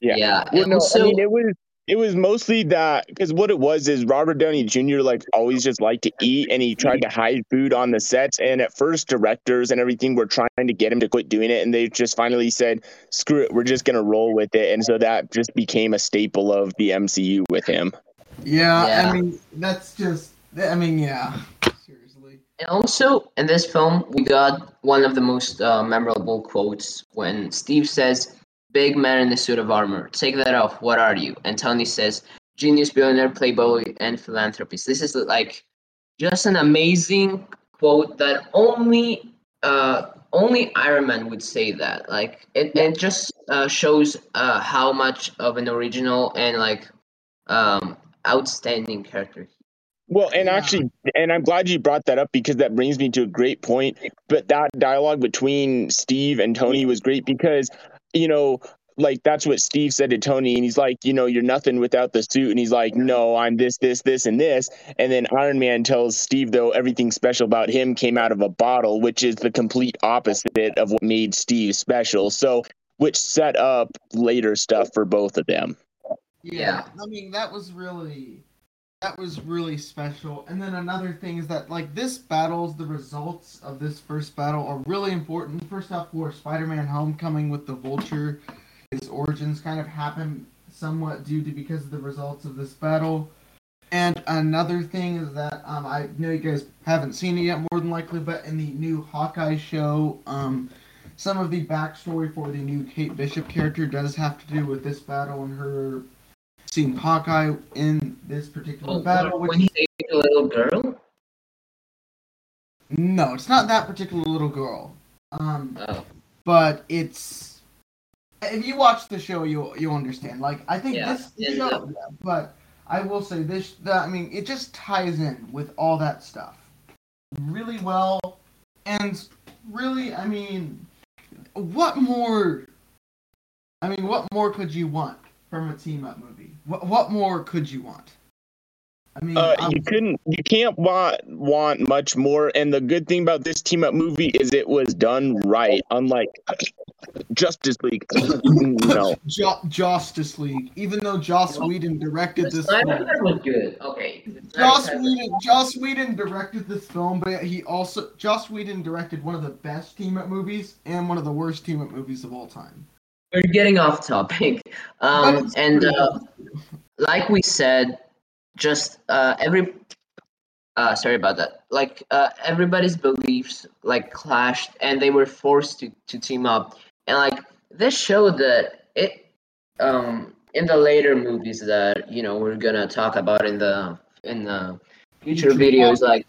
Yeah. Yeah. Well, no, I mean it was it was mostly that because what it was is Robert Downey Jr. like always just liked to eat and he tried to hide food on the sets. And at first, directors and everything were trying to get him to quit doing it, and they just finally said, "Screw it, we're just gonna roll with it." And so that just became a staple of the MCU with him. Yeah, yeah. I mean that's just I mean yeah. Seriously. And also in this film, we got one of the most uh, memorable quotes when Steve says, "Big man in a suit of armor, take that off. What are you?" And Tony says, "Genius, billionaire, playboy, and philanthropist." This is like just an amazing quote that only uh, only Iron Man would say that. Like it, it just uh, shows uh, how much of an original and like um, outstanding character well, and actually, and I'm glad you brought that up because that brings me to a great point. But that dialogue between Steve and Tony was great because, you know, like that's what Steve said to Tony, and he's like, you know, you're nothing without the suit, and he's like, no, I'm this, this, this, and this. And then Iron Man tells Steve though everything special about him came out of a bottle, which is the complete opposite of what made Steve special. So, which set up later stuff for both of them. Yeah, I mean that was really that was really special. And then another thing is that like this battles, the results of this first battle are really important. First off, for Spider-Man: Homecoming with the Vulture, his origins kind of happen somewhat due to because of the results of this battle. And another thing is that um, I know you guys haven't seen it yet, more than likely, but in the new Hawkeye show, um, some of the backstory for the new Kate Bishop character does have to do with this battle and her seeing Hawkeye in this particular Oh, battle. when Which he saved a little girl. no, it's not that particular little girl. Um, Oh, but it's if you watch the show, you'll you'll understand. Like I think Yeah, this and, show, yeah, but I will say this. The, I mean, it just ties in with all that stuff really well, and really, I mean, what more? I mean, what more could you want from a team up movie? What what more could you want? I mean, Uh, you couldn't, you can't want want much more. And the good thing about this team up movie is it was done right, unlike Justice League. no, Jo- Justice League. Even though Joss Whedon directed this Snyder film, Cut was good. Okay. Joss Whedon, Joss Whedon directed this film, but he also Joss Whedon directed one of the best team up movies and one of the worst team up movies of all time. We're getting off topic. Um, and uh, like we said, just uh, every uh, sorry about that. Like uh, everybody's beliefs like clashed, and they were forced to, to team up. And like this showed that it um in the later movies that you know we're gonna talk about in the in the future videos, like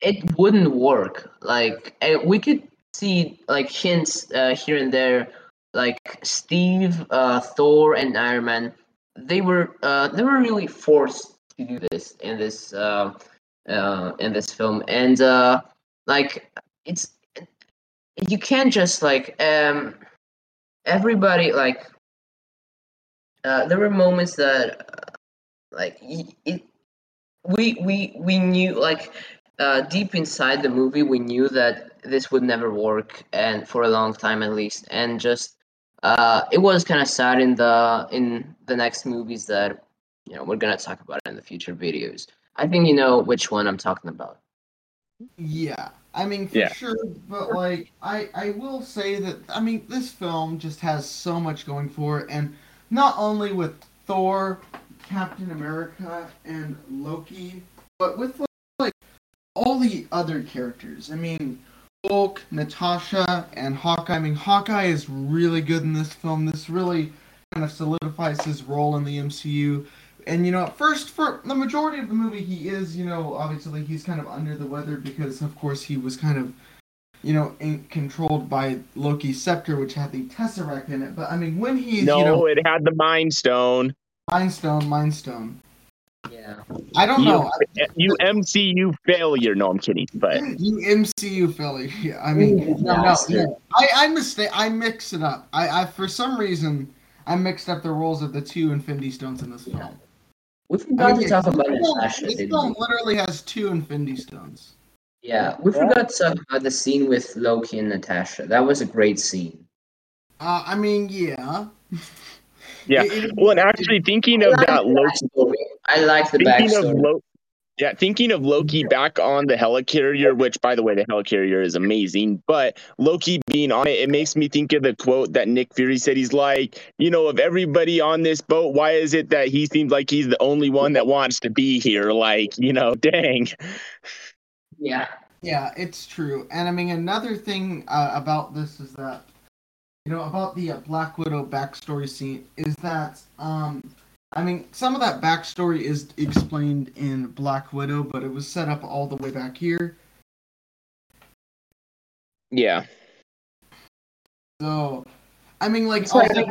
it wouldn't work. Like we could see like hints uh, here and there, like Steve, uh, Thor, and Iron Man. They were uh, they were really forced to do this in this uh, uh, in this film, and uh, like it's you can't just like um everybody like uh, there were moments that uh, like it we we we knew like uh, deep inside the movie we knew that this would never work and for a long time at least and just uh, it was kind of sad in the in the next movies that you know we're gonna talk about in the future videos i think you know which one i'm talking about Yeah, I mean for Yeah. sure, but like I I will say that I mean this film just has so much going for it, and not only with Thor, Captain America, and Loki, but with like all the other characters. I mean. Natasha, and Hawkeye. I mean, Hawkeye is really good in this film. This really kind of solidifies his role in the MCU. And you know, at first, for the majority of the movie, he is, you know, obviously he's kind of under the weather because, of course, he was kind of, you know, in, controlled by Loki's scepter, which had the Tesseract in it. But I mean, when he's, no, you know, it had the Mind Stone. Mind Stone, Mind Stone. Yeah I don't You, know. you MCU failure. No, I'm kidding. But You MCU failure. I mean, Ooh, no, no, bastard. yeah. I I mistake. I mix it up. I, I for some reason I mixed up the roles of the two Infinity Stones in this film. Yeah. we I forgot mean, to talk this about film- natasha This film literally has two Infinity Stones. yeah we forgot to talk about the scene with loki and natasha that was a great scene Uh, I mean, yeah. Yeah. It- it- well, and actually thinking of that the Loki, backstory. I like the thinking of backstory. Yeah, thinking of Loki back on the helicarrier, which by the way, the helicarrier is amazing, but Loki being on it, it makes me think of the quote that Nick Fury said. He's like, you know, of everybody on this boat, why is it that he seems like he's the only one that wants to be here? Like, you know, dang. yeah. Yeah, it's true. And I mean, another thing uh, about this is that, you know, about the uh, Black Widow backstory scene is that, um, I mean, some of that backstory is explained in Black Widow, but it was set up all the way back here. Yeah. So, I mean, like, It's like-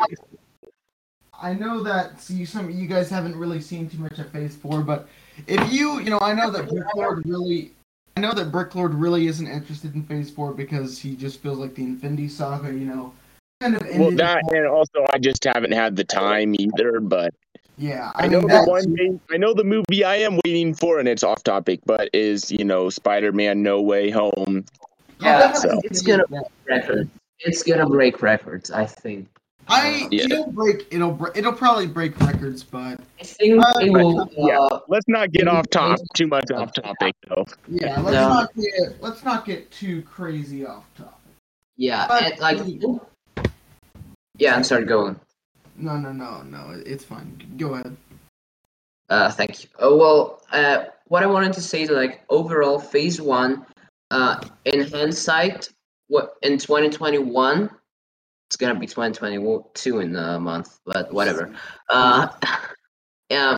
I know that see some you guys haven't really seen too much of Phase Four, but if you, you know, I know that Brick Lord really, I know that Brick Lord really isn't interested in Phase Four because he just feels like the Infinity Saga, you know, kind of ended. Well, that and also I just haven't had the time either. But yeah, I, I, know mean, the one thing. I know the movie I am waiting for, and it's off topic, but is you know Spider-Man: No Way Home. Yeah, so- it's gonna break records. It's gonna break records, I think. I Yeah. it'll break, it'll bre- it'll probably break records, but I think Uh, it will. yeah. Uh, Let's not get off top too much off topic though. yeah, let's No. not get let's not get too crazy off topic. yeah, But- and like. Yeah, I'm sorry. Go on. No, no, no, no, it's fine. Go ahead. Uh, thank you. Oh well, uh, what I wanted to say is like overall, phase one, uh, in hindsight, what in 2021 it's gonna be 2022 in a month, but whatever. Uh, yeah,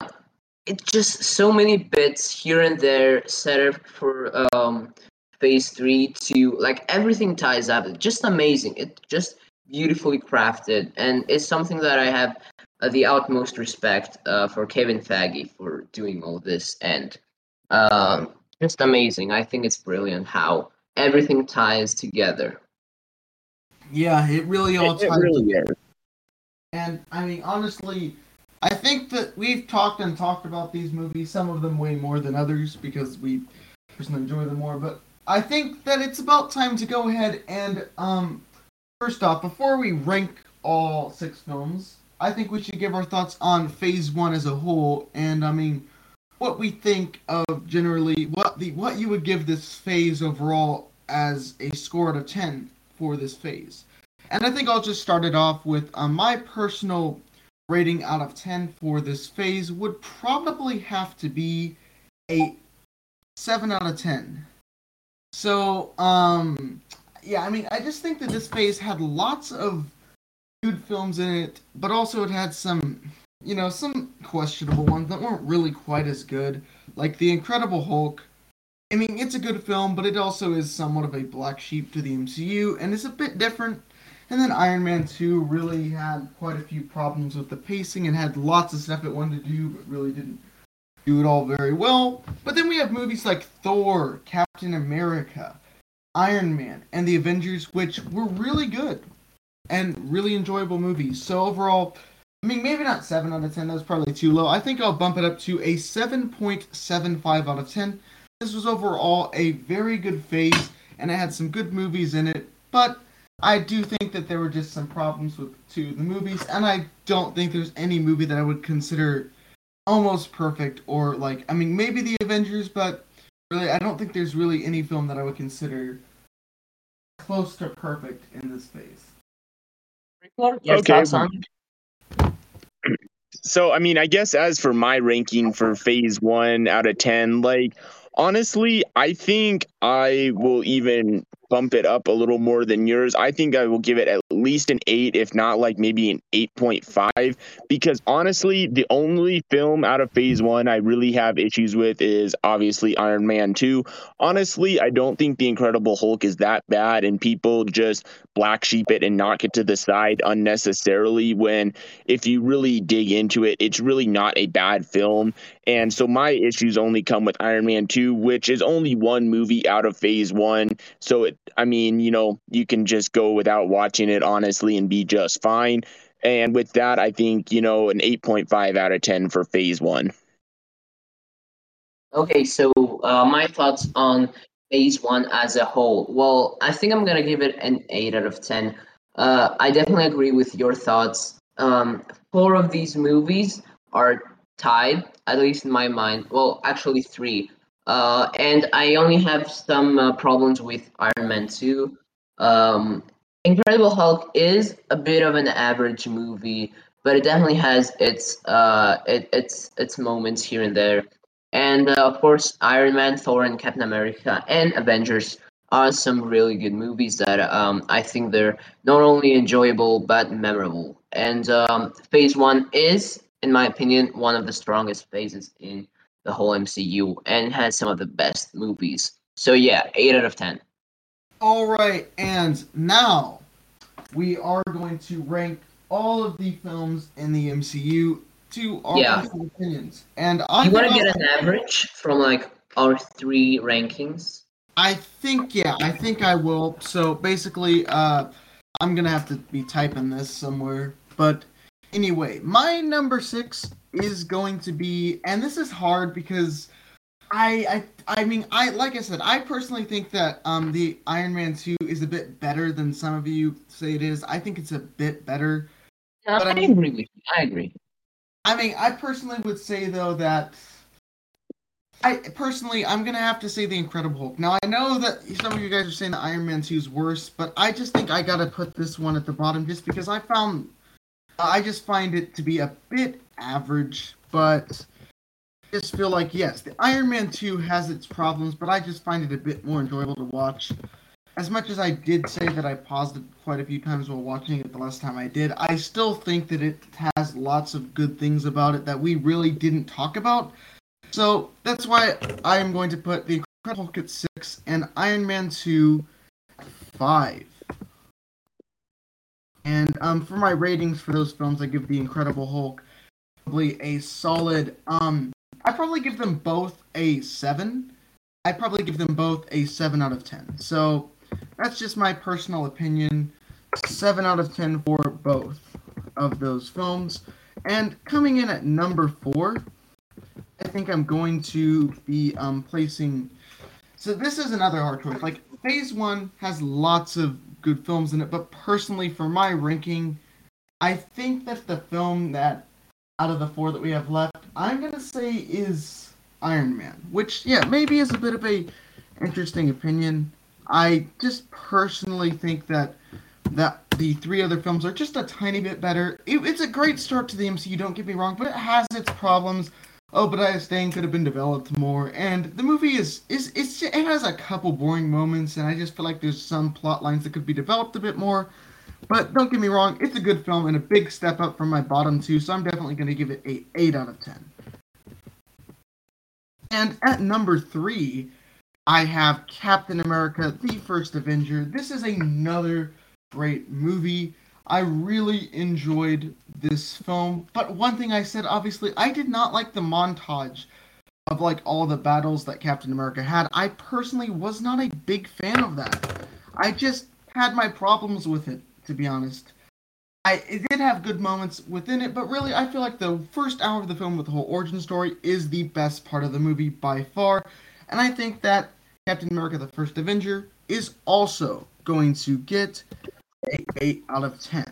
it's just so many bits here and there set up for um phase three to like everything ties up. It's just amazing. It just beautifully crafted, and it's something that I have uh, the utmost respect uh, for Kevin Feige for doing all this, and um, just amazing. I think it's brilliant how everything ties together. Yeah, it really all It, it ties really is. And I mean, honestly, I think that we've talked and talked about these movies, some of them way more than others because we personally enjoy them more. But I think that it's about time to go ahead and, um, first off, before we rank all six films, I think we should give our thoughts on Phase One as a whole, and I mean, what we think of generally, what the what you would give this phase overall as a score out of ten for this phase. And I think I'll just start it off with uh, my personal rating out of 10 for this phase would probably have to be a 7 out of 10. So, um, yeah, I mean, I just think that this phase had lots of good films in it, but also it had some, you know, some questionable ones that weren't really quite as good, like The Incredible Hulk. I mean, it's a good film, but it also is somewhat of a black sheep to the MCU, and is a bit different and then Iron Man 2 really had quite a few problems with the pacing and had lots of stuff it wanted to do, but really didn't do it all very well. But then we have movies like Thor, Captain America, Iron Man, and the Avengers, which were really good and really enjoyable movies. So overall, I mean, maybe not 7 out of 10, that's probably too low. I think I'll bump it up to a 7.75 out of 10. This was overall a very good phase, and it had some good movies in it, but I do think that there were just some problems with two of the movies, and I don't think there's any movie that I would consider almost perfect or like I mean maybe the Avengers, but really I don't think there's really any film that I would consider close to perfect in this phase. Your Okay. thoughts? So, I mean, I guess as for my ranking for phase one out of 10, like, honestly, I think I will even bump it up a little more than yours. I think I will give it at least an eight, if not like maybe an 8.5, because honestly, the only film out of phase one I really have issues with is obviously Iron Man 2. Honestly, I don't think The Incredible Hulk is that bad, and people just black sheep it and knock it to the side unnecessarily when if you really dig into it, it's really not a bad film. And so my issues only come with Iron Man 2, which is only one movie out of phase one. So, it, I mean, you know, you can just go without watching it, honestly, and be just fine. And with that, I think, you know, an 8.5 out of 10 for phase one. Okay, so uh, my thoughts on phase one as a whole. Well, I think I'm gonna give it an eight out of ten. Uh, I definitely agree with your thoughts. Um, four of these movies are tied, at least in my mind. Well, actually three. Uh, and I only have some uh, problems with Iron Man two. Um, Incredible Hulk is a bit of an average movie, but it definitely has its uh, it, its its moments here and there. And uh, of course, Iron Man, Thor, and Captain America, and Avengers are some really good movies that um, I think they're not only enjoyable but memorable. And um, Phase One is, in my opinion, one of the strongest phases in the whole MCU, and has some of the best movies. So yeah, eight out of ten. All right, and now we are going to rank all of the films in the MCU to our Yeah. opinions. And I You want to get an average from like our three rankings? I think yeah, I think I will. So basically, uh, I'm gonna have to be typing this somewhere. But anyway, my number six is going to be, and this is hard because I, I, I mean, I like I said, I personally think that um the Iron Man two is a bit better than some of you say it is. I think it's a bit better. Yeah, But I I mean- agree with you. I agree. I mean, I personally would say though that I personally I'm gonna have to say the Incredible Hulk. Now I know that some of you guys are saying the Iron Man 2 is worse, but I just think I gotta put this one at the bottom just because I found Uh, I just find it to be a bit average, but I just feel like yes, the Iron Man 2 has its problems, but I just find it a bit more enjoyable to watch. as much as I did say that I paused it quite a few times while watching it the last time I did, I still think that it has lots of good things about it that we really didn't talk about. So that's why I am going to put The Incredible Hulk at 6 and Iron Man 2 at 5. And um, for my ratings for those films, I give The Incredible Hulk probably a solid. Um, I probably give them both a 7. I probably give them both a 7 out of 10. So that's just my personal opinion. 7 out of 10 for both of those films. And coming in at number 4, I think I'm going to be um, placing. So this is another hard choice. Like, Phase 1 has lots of good films in it, but personally, for my ranking, I think that the film that, out of the four that we have left, I'm to say is Iron Man, which, yeah, maybe is a bit of a interesting opinion. I just personally think that that the three other films are just a tiny bit better. It, it's a great start to the MCU, don't get me wrong, but it has its problems. Oh, Obadiah Stane could have been developed more, and the movie is is it's it has a couple boring moments, and I just feel like there's some plot lines that could be developed a bit more. But don't get me wrong, it's a good film and a big step up from my bottom two, so I'm definitely going to give it a eight out of ten. And at number three, I have Captain America: The First Avenger. This is another great movie. I really enjoyed this film, but one thing I said obviously, I did not like the montage of like all the battles that Captain America had. I personally was not a big fan of that. I just had my problems with it, to be honest. I it did have good moments within it, but really I feel like the first hour of the film with the whole origin story is the best part of the movie by far. And I think that Captain America the First Avenger is also going to get a 8 out of 10.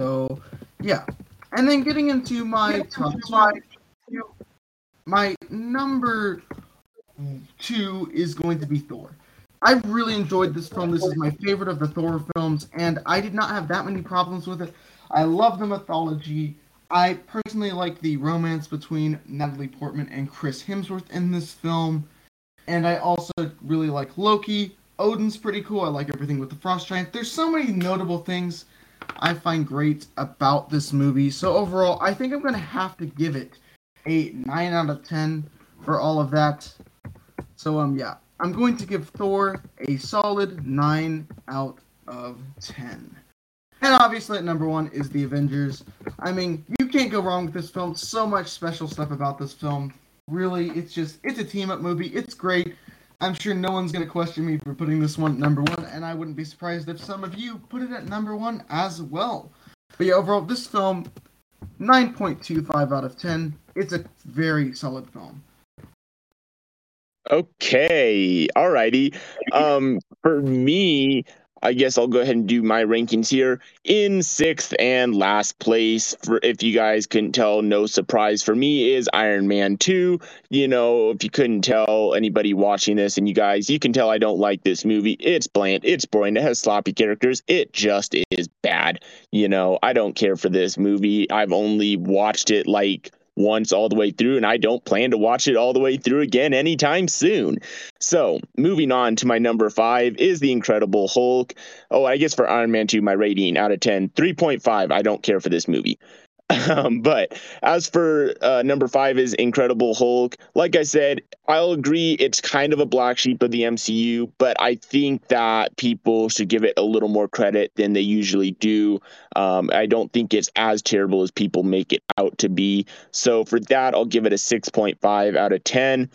So, yeah. And then getting into my top two, my number two is going to be Thor. I really enjoyed this film. This is my favorite of the Thor films, and I did not have that many problems with it. I love the mythology. I personally like the romance between Natalie Portman and Chris Hemsworth in this film. And I also really like Loki. Odin's pretty cool. I like everything with the Frost Giant. There's so many notable things I find great about this movie. So overall, I think I'm to have to give it a 9 out of 10 for all of that. So um yeah, I'm going to give Thor a solid 9 out of 10. And obviously at number 1 is The Avengers. I mean, you can't go wrong with this film. So much special stuff about this film. Really, it's just it's a team up movie. It's great. I'm sure no one's going to question me for putting this one at number one, and I wouldn't be surprised if some of you put it at number one as well. But yeah, overall, this film, 9.25 out of 10. It's a very solid film. Okay, alrighty. Um, for me, I guess I'll go ahead and do my rankings here. In sixth and last place, for if you guys couldn't tell, no surprise for me is Iron Man 2. You know, if you couldn't tell anybody watching this, and you guys, you can tell I don't like this movie. It's bland, it's boring, it has sloppy characters, it just is bad. You know, I don't care for this movie. I've only watched it like once all the way through, and I don't plan to watch it all the way through again anytime soon. So, moving on to my number five is The Incredible Hulk. Oh, I guess for Iron Man 2, my rating out of 10, 3.5. I don't care for this movie. Um, but as for uh, number five is Incredible Hulk. Like I said, I'll agree it's kind of a black sheep of the MCU, but I think that people should give it a little more credit than they usually do. Um, I don't think it's as terrible as people make it out to be. So for that, I'll give it a 6.5 out of 10.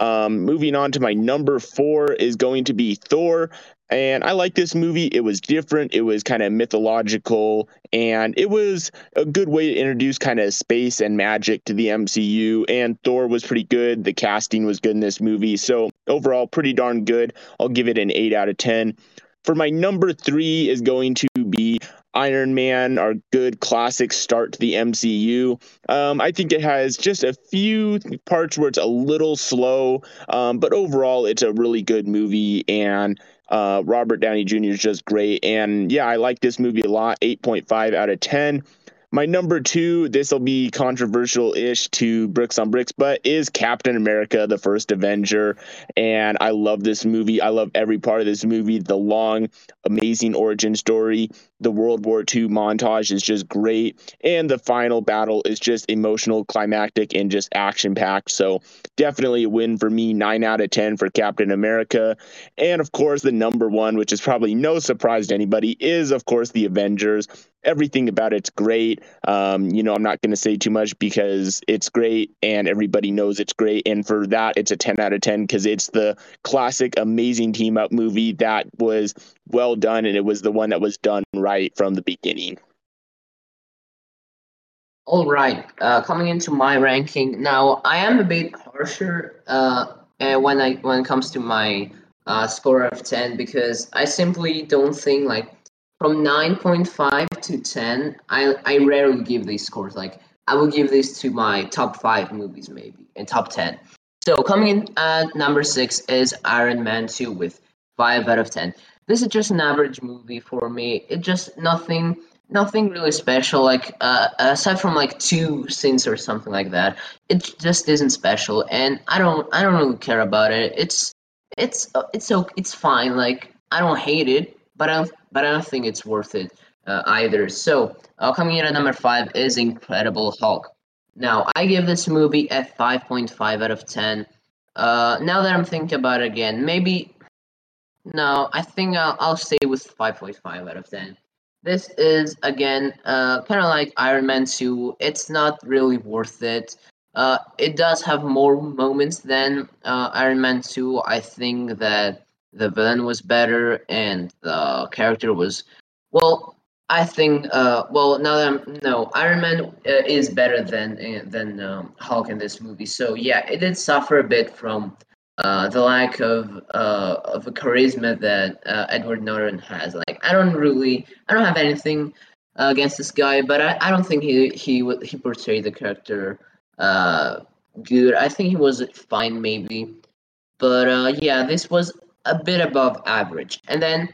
Um, moving on to my number four is going to be Thor. And I like this movie. It was different. It was kind of mythological, and it was a good way to introduce kind of space and magic to the MCU. And Thor was pretty good. The casting was good in this movie. So overall, pretty darn good. I'll give it an eight out of ten. For my number three is going to be Iron Man, our good classic start to the MCU. Um, I think it has just a few parts where it's a little slow, um, but overall, it's a really good movie. And uh, Robert Downey Jr. is just great. And yeah, I like this movie a lot. 8.5 out of 10. my number two, this will be controversial ish to Bricks on Bricks, but is Captain America, the first Avenger. And I love this movie. I love every part of this movie. The long, amazing origin story. The World War II montage is just great. And the final battle is just emotional, climactic, and just action packed. So definitely a win for me. Nine out of 10 for Captain America. And of course, the number one, which is probably no surprise to anybody, is of course the Avengers everything about it's great. Um, you know, I'm not going to say too much because it's great and everybody knows it's great. And for that, it's a 10 out of 10 because it's the classic, amazing team up movie that was well done and it was the one that was done right from the beginning. All right, uh, coming into my ranking now, I am a bit harsher uh, when I when it comes to my uh, score of ten because I simply don't think like from 9.5 to 10 i i rarely give these scores like i will give this to my top five movies maybe and top 10 so coming in at number six is iron man 2 with 5 out of 10 this is just an average movie for me it just nothing nothing really special like uh, aside from like two scenes or something like that it just isn't special and i don't i don't really care about it it's it's uh, it's it's fine like i don't hate it but I don't, but I don't think it's worth it uh, either. So uh, coming in at number five is Incredible Hulk. Now I give this movie a 5.5 out of 10. Uh, now that I'm thinking about it again, maybe no, I think I'll, I'll stay with 5.5 out of 10. This is again uh, kind of like Iron Man 2. It's not really worth it. Uh, it does have more moments than uh, Iron Man 2. I think that the villain was better and the character was well i think uh well now that i'm no iron man uh, is better than uh, than um, hulk in this movie so yeah it did suffer a bit from uh, the lack of uh, of a charisma that uh, Edward Norton has. Like, I don't really, I don't have anything against this guy, but I, I don't think he he he portrayed the character uh, good. I think he was fine, maybe, but uh, yeah, this was a bit above average. And then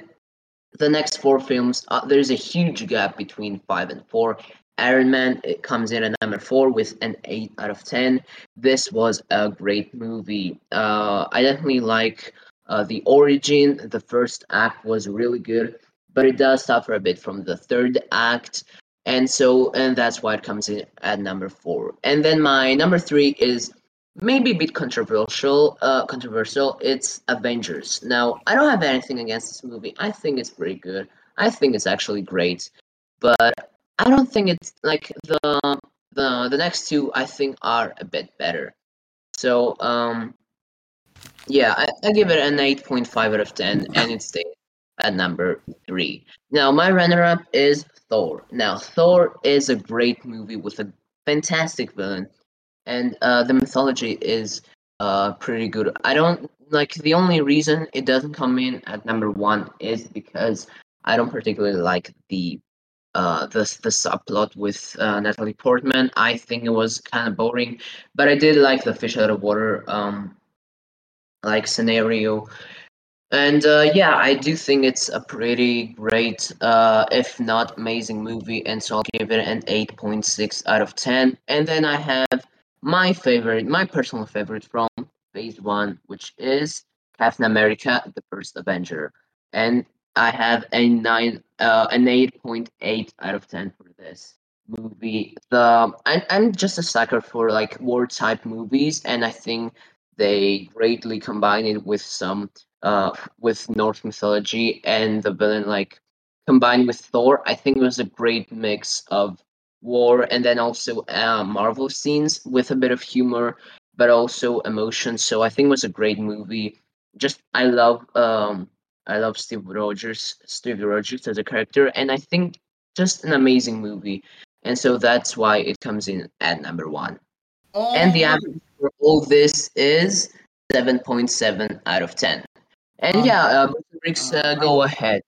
the next four films, there's a huge gap between five and four. Iron Man it comes in at number four with an eight out of ten. This was a great movie. Uh, I definitely like uh, the origin. The first act was really good, but it does suffer a bit from the third act, and so and that's why it comes in at number four. And then my number three is maybe a bit controversial. Uh, controversial. It's Avengers. Now, I don't have anything against this movie. I think it's pretty good. I think it's actually great, but I don't think it's like the the the next two. I think are a bit better. So, um, yeah, I, I give it an eight point five out of ten, and it stays at number three. Now, my runner-up is Thor. Now, Thor is a great movie with a fantastic villain and uh, the mythology is uh, pretty good. I don't like the only reason it doesn't come in at number one is because I don't particularly like the uh, the the subplot with uh, Natalie Portman. I think it was kind of boring, but I did like the fish out of water um like scenario. And uh, yeah, I do think it's a pretty great, uh, if not amazing movie, and so I'll give it an 8.6 out of 10. And then I have my favorite, my personal favorite from Phase One, which is Captain America: The First Avenger, and I have a nine, uh, an eight point eight out of ten for this movie. The I'm, I'm just a sucker for like war type movies, and I think they greatly combine it with some uh with Norse mythology and the villain like combined with Thor. I think it was a great mix of war and then also uh, Marvel scenes with a bit of humor, but also emotion. So I think it was a great movie. Just I love um I love Steve Rogers, Steve Rogers as a character, and I think just an amazing movie. And so that's why it comes in at number one. Oh. And the average for all this is 7.7 out of 10. And um, yeah, uh, Bricks, uh, go ahead.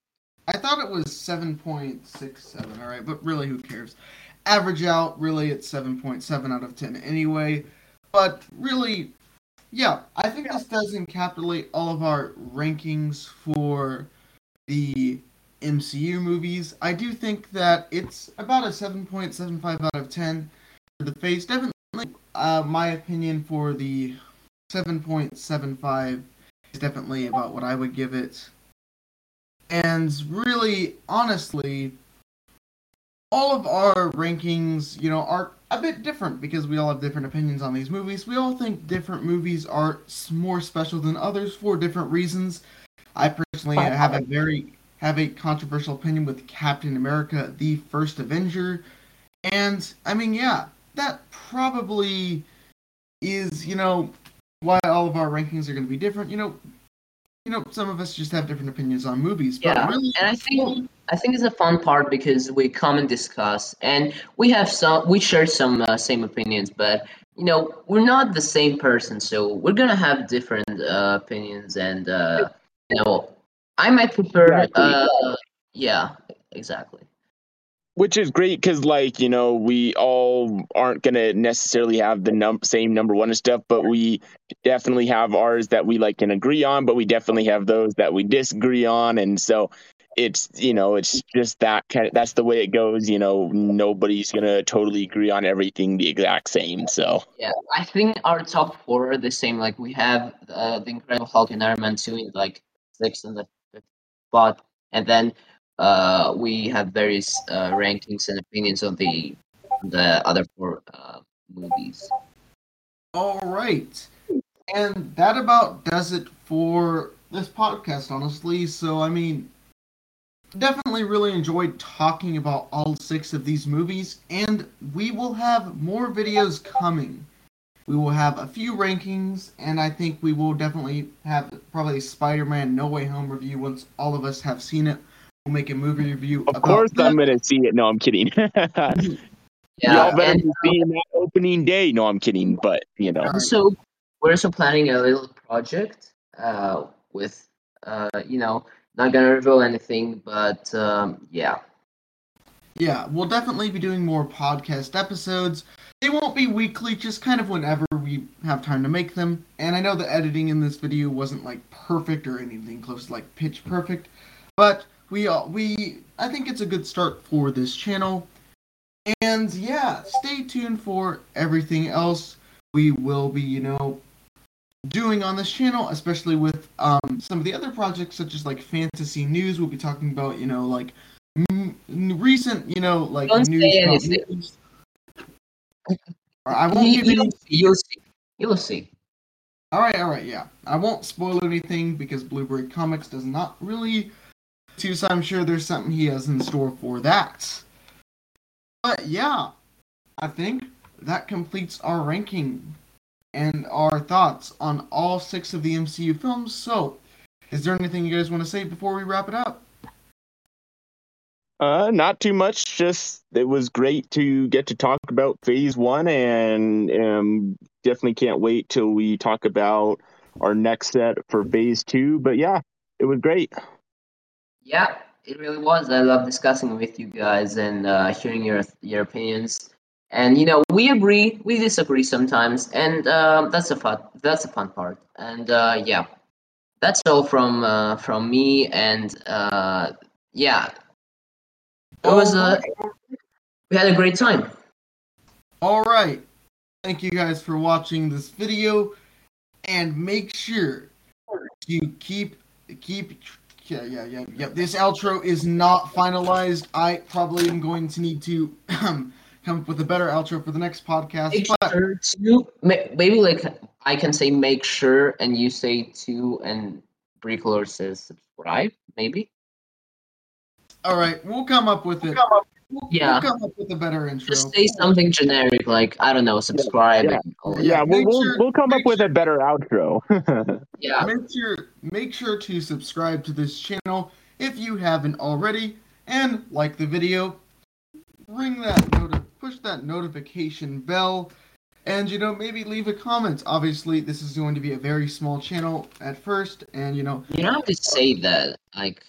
I thought it was 7.67, all right, but really, who cares? average out, really, it's 7.7 out of 10 anyway. But really, yeah, I think this does encapsulate all of our rankings for the MCU movies. I do think that it's about a 7.75 out of 10 for the face. Definitely, uh, my opinion for the 7.75 is definitely about what I would give it. And really, honestly, all of our rankings, you know, are a bit different because we all have different opinions on these movies. We all think different movies are more special than others for different reasons. I personally have a very have a controversial opinion with Captain America: The First Avenger, and I mean, yeah, that probably is, you know, why all of our rankings are going to be different. You know, you know, some of us just have different opinions on movies. But Yeah, really, and I think I think it's a fun part because we come and discuss, and we have some we share some uh, same opinions, but you know we're not the same person, so we're gonna have different uh, opinions, and uh, you know I might prefer, uh, yeah, exactly. Which is great because like you know we all aren't gonna necessarily have the num- same number one and stuff but we definitely have ours that we like can agree on but we definitely have those that we disagree on and so it's you know it's just that kind of that's the way it goes you know nobody's gonna totally agree on everything the exact same so Yeah, I think our top four are the same. Like we have uh, the Incredible Hulk and Iron Man two in like sixth and the fifth spot, and then uh, we have various uh, rankings and opinions on the the other four uh, movies. All right. And that about does it for this podcast, honestly. So, I mean, definitely really enjoyed talking about all six of these movies, and we will have more videos coming. We will have a few rankings, and I think we will definitely have probably Spider Man No Way Home review once all of us have seen it. We'll make a movie review. of course that. i'm gonna see it no i'm kidding Yeah, y'all better and be seeing that opening day no i'm kidding but you know So we're also planning a little project uh, with uh, you know not gonna reveal anything, but um, yeah. Yeah, we'll definitely be doing more podcast episodes. They won't be weekly, just kind of whenever we have time to make them. And I know the editing in this video wasn't like perfect or anything close to like pitch perfect, but we uh, we I think it's a good start for this channel. And yeah, stay tuned for everything else we will be, you know, doing on this channel, especially with um, some of the other projects such as like fantasy news. We'll be talking about, you know, like m- recent, you know, like Don't news. anything. I won't You, give any. you'll. You'll see. You'll see. All right, all right, yeah. I won't spoil anything because Blueberry Comics does not really. To, so I'm sure there's something he has in store for that. But yeah, I think that completes our ranking and our thoughts on all six of the MCU films. So, is there anything you guys want to say before we wrap it up? Uh, not too much. Just it was great to get to talk about Phase One, and um, definitely can't wait till we talk about our next set for Phase Two. But yeah, it was great. Yeah, it really was. I love discussing with you guys and uh, hearing your your opinions. And you know, we agree, we disagree sometimes, and um, that's a fun that's a fun part. And uh, yeah, that's all from uh, from me. And uh, yeah, it was uh, we had a great time. All right. Thank you guys for watching this video, and make sure to keep keep. Yeah, yeah, yeah, yeah. This outro is not finalized. I probably am going to need to um, come up with a better outro for the next podcast. Make But sure to maybe like I can say make sure, and you say to, and Brick Lord says subscribe. Maybe. all right, we'll come up with it. We'll, Yeah. we'll come up with a better intro. Just say something generic, like I don't know, subscribe. Yeah. and all that. Yeah, Yeah, we'll make we'll, sure- we'll come up make with a better outro. yeah. Make sure make sure to subscribe to this channel if you haven't already, and like the video. Ring that noti- push that notification bell, and you know maybe leave a comment. Obviously, this is going to be a very small channel at first, and you know You don't have to say that. Like,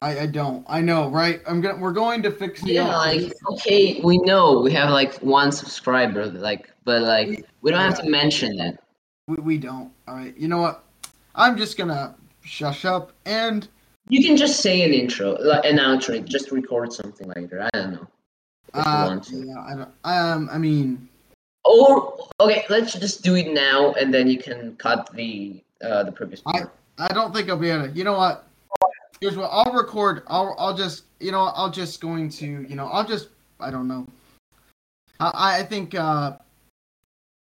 I, I don't I know right. I'm gonna we're going to fix the yeah, like okay, we know we have like one subscriber, like, but like we don't have to mention that. we, we don't. All right, you know what? I'm just gonna shush up and You can just say an intro, like an outro. Just record something later. I don't know. If you Uh, want to. yeah, I don't. Um, I mean, Or okay, let's just do it now, and then you can cut the uh the previous I- I don't think I'll be able to. You know what? Here's what I'll record. I'll I'll just you know I'll just going to you know I'll just I don't know. I I think uh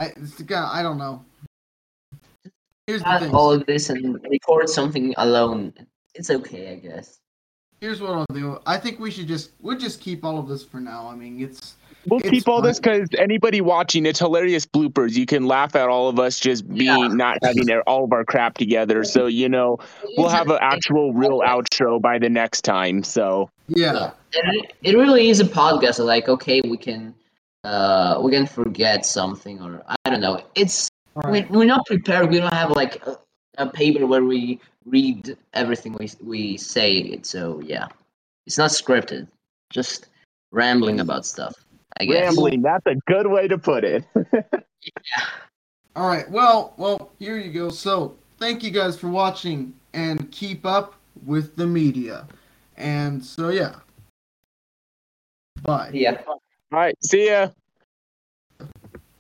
I it's the guy I don't know. Here's the thing. all of this and record something alone. It's okay, I guess. Here's what I'll do. I think we should just we'll just keep all of this for now. I mean it's We'll It's keep all this because anybody watching, it's hilarious bloopers. You can laugh at all of us just being Yeah. not having all of our crap together. So you know we'll have an actual real outro by the next time. So yeah. Yeah. And it, it really is a podcast. Like, okay, we can uh we can forget something or I don't know. It's All we, we're not prepared. We don't have like a, a paper where we read everything we we say. It so yeah, it's not scripted. Just rambling about stuff. I guess. rambling, that's a good way to put it. yeah. All right. Well, well, here you go. So, thank you guys for watching and keep up with the media. And so yeah. Bye. Yeah. all right, see ya.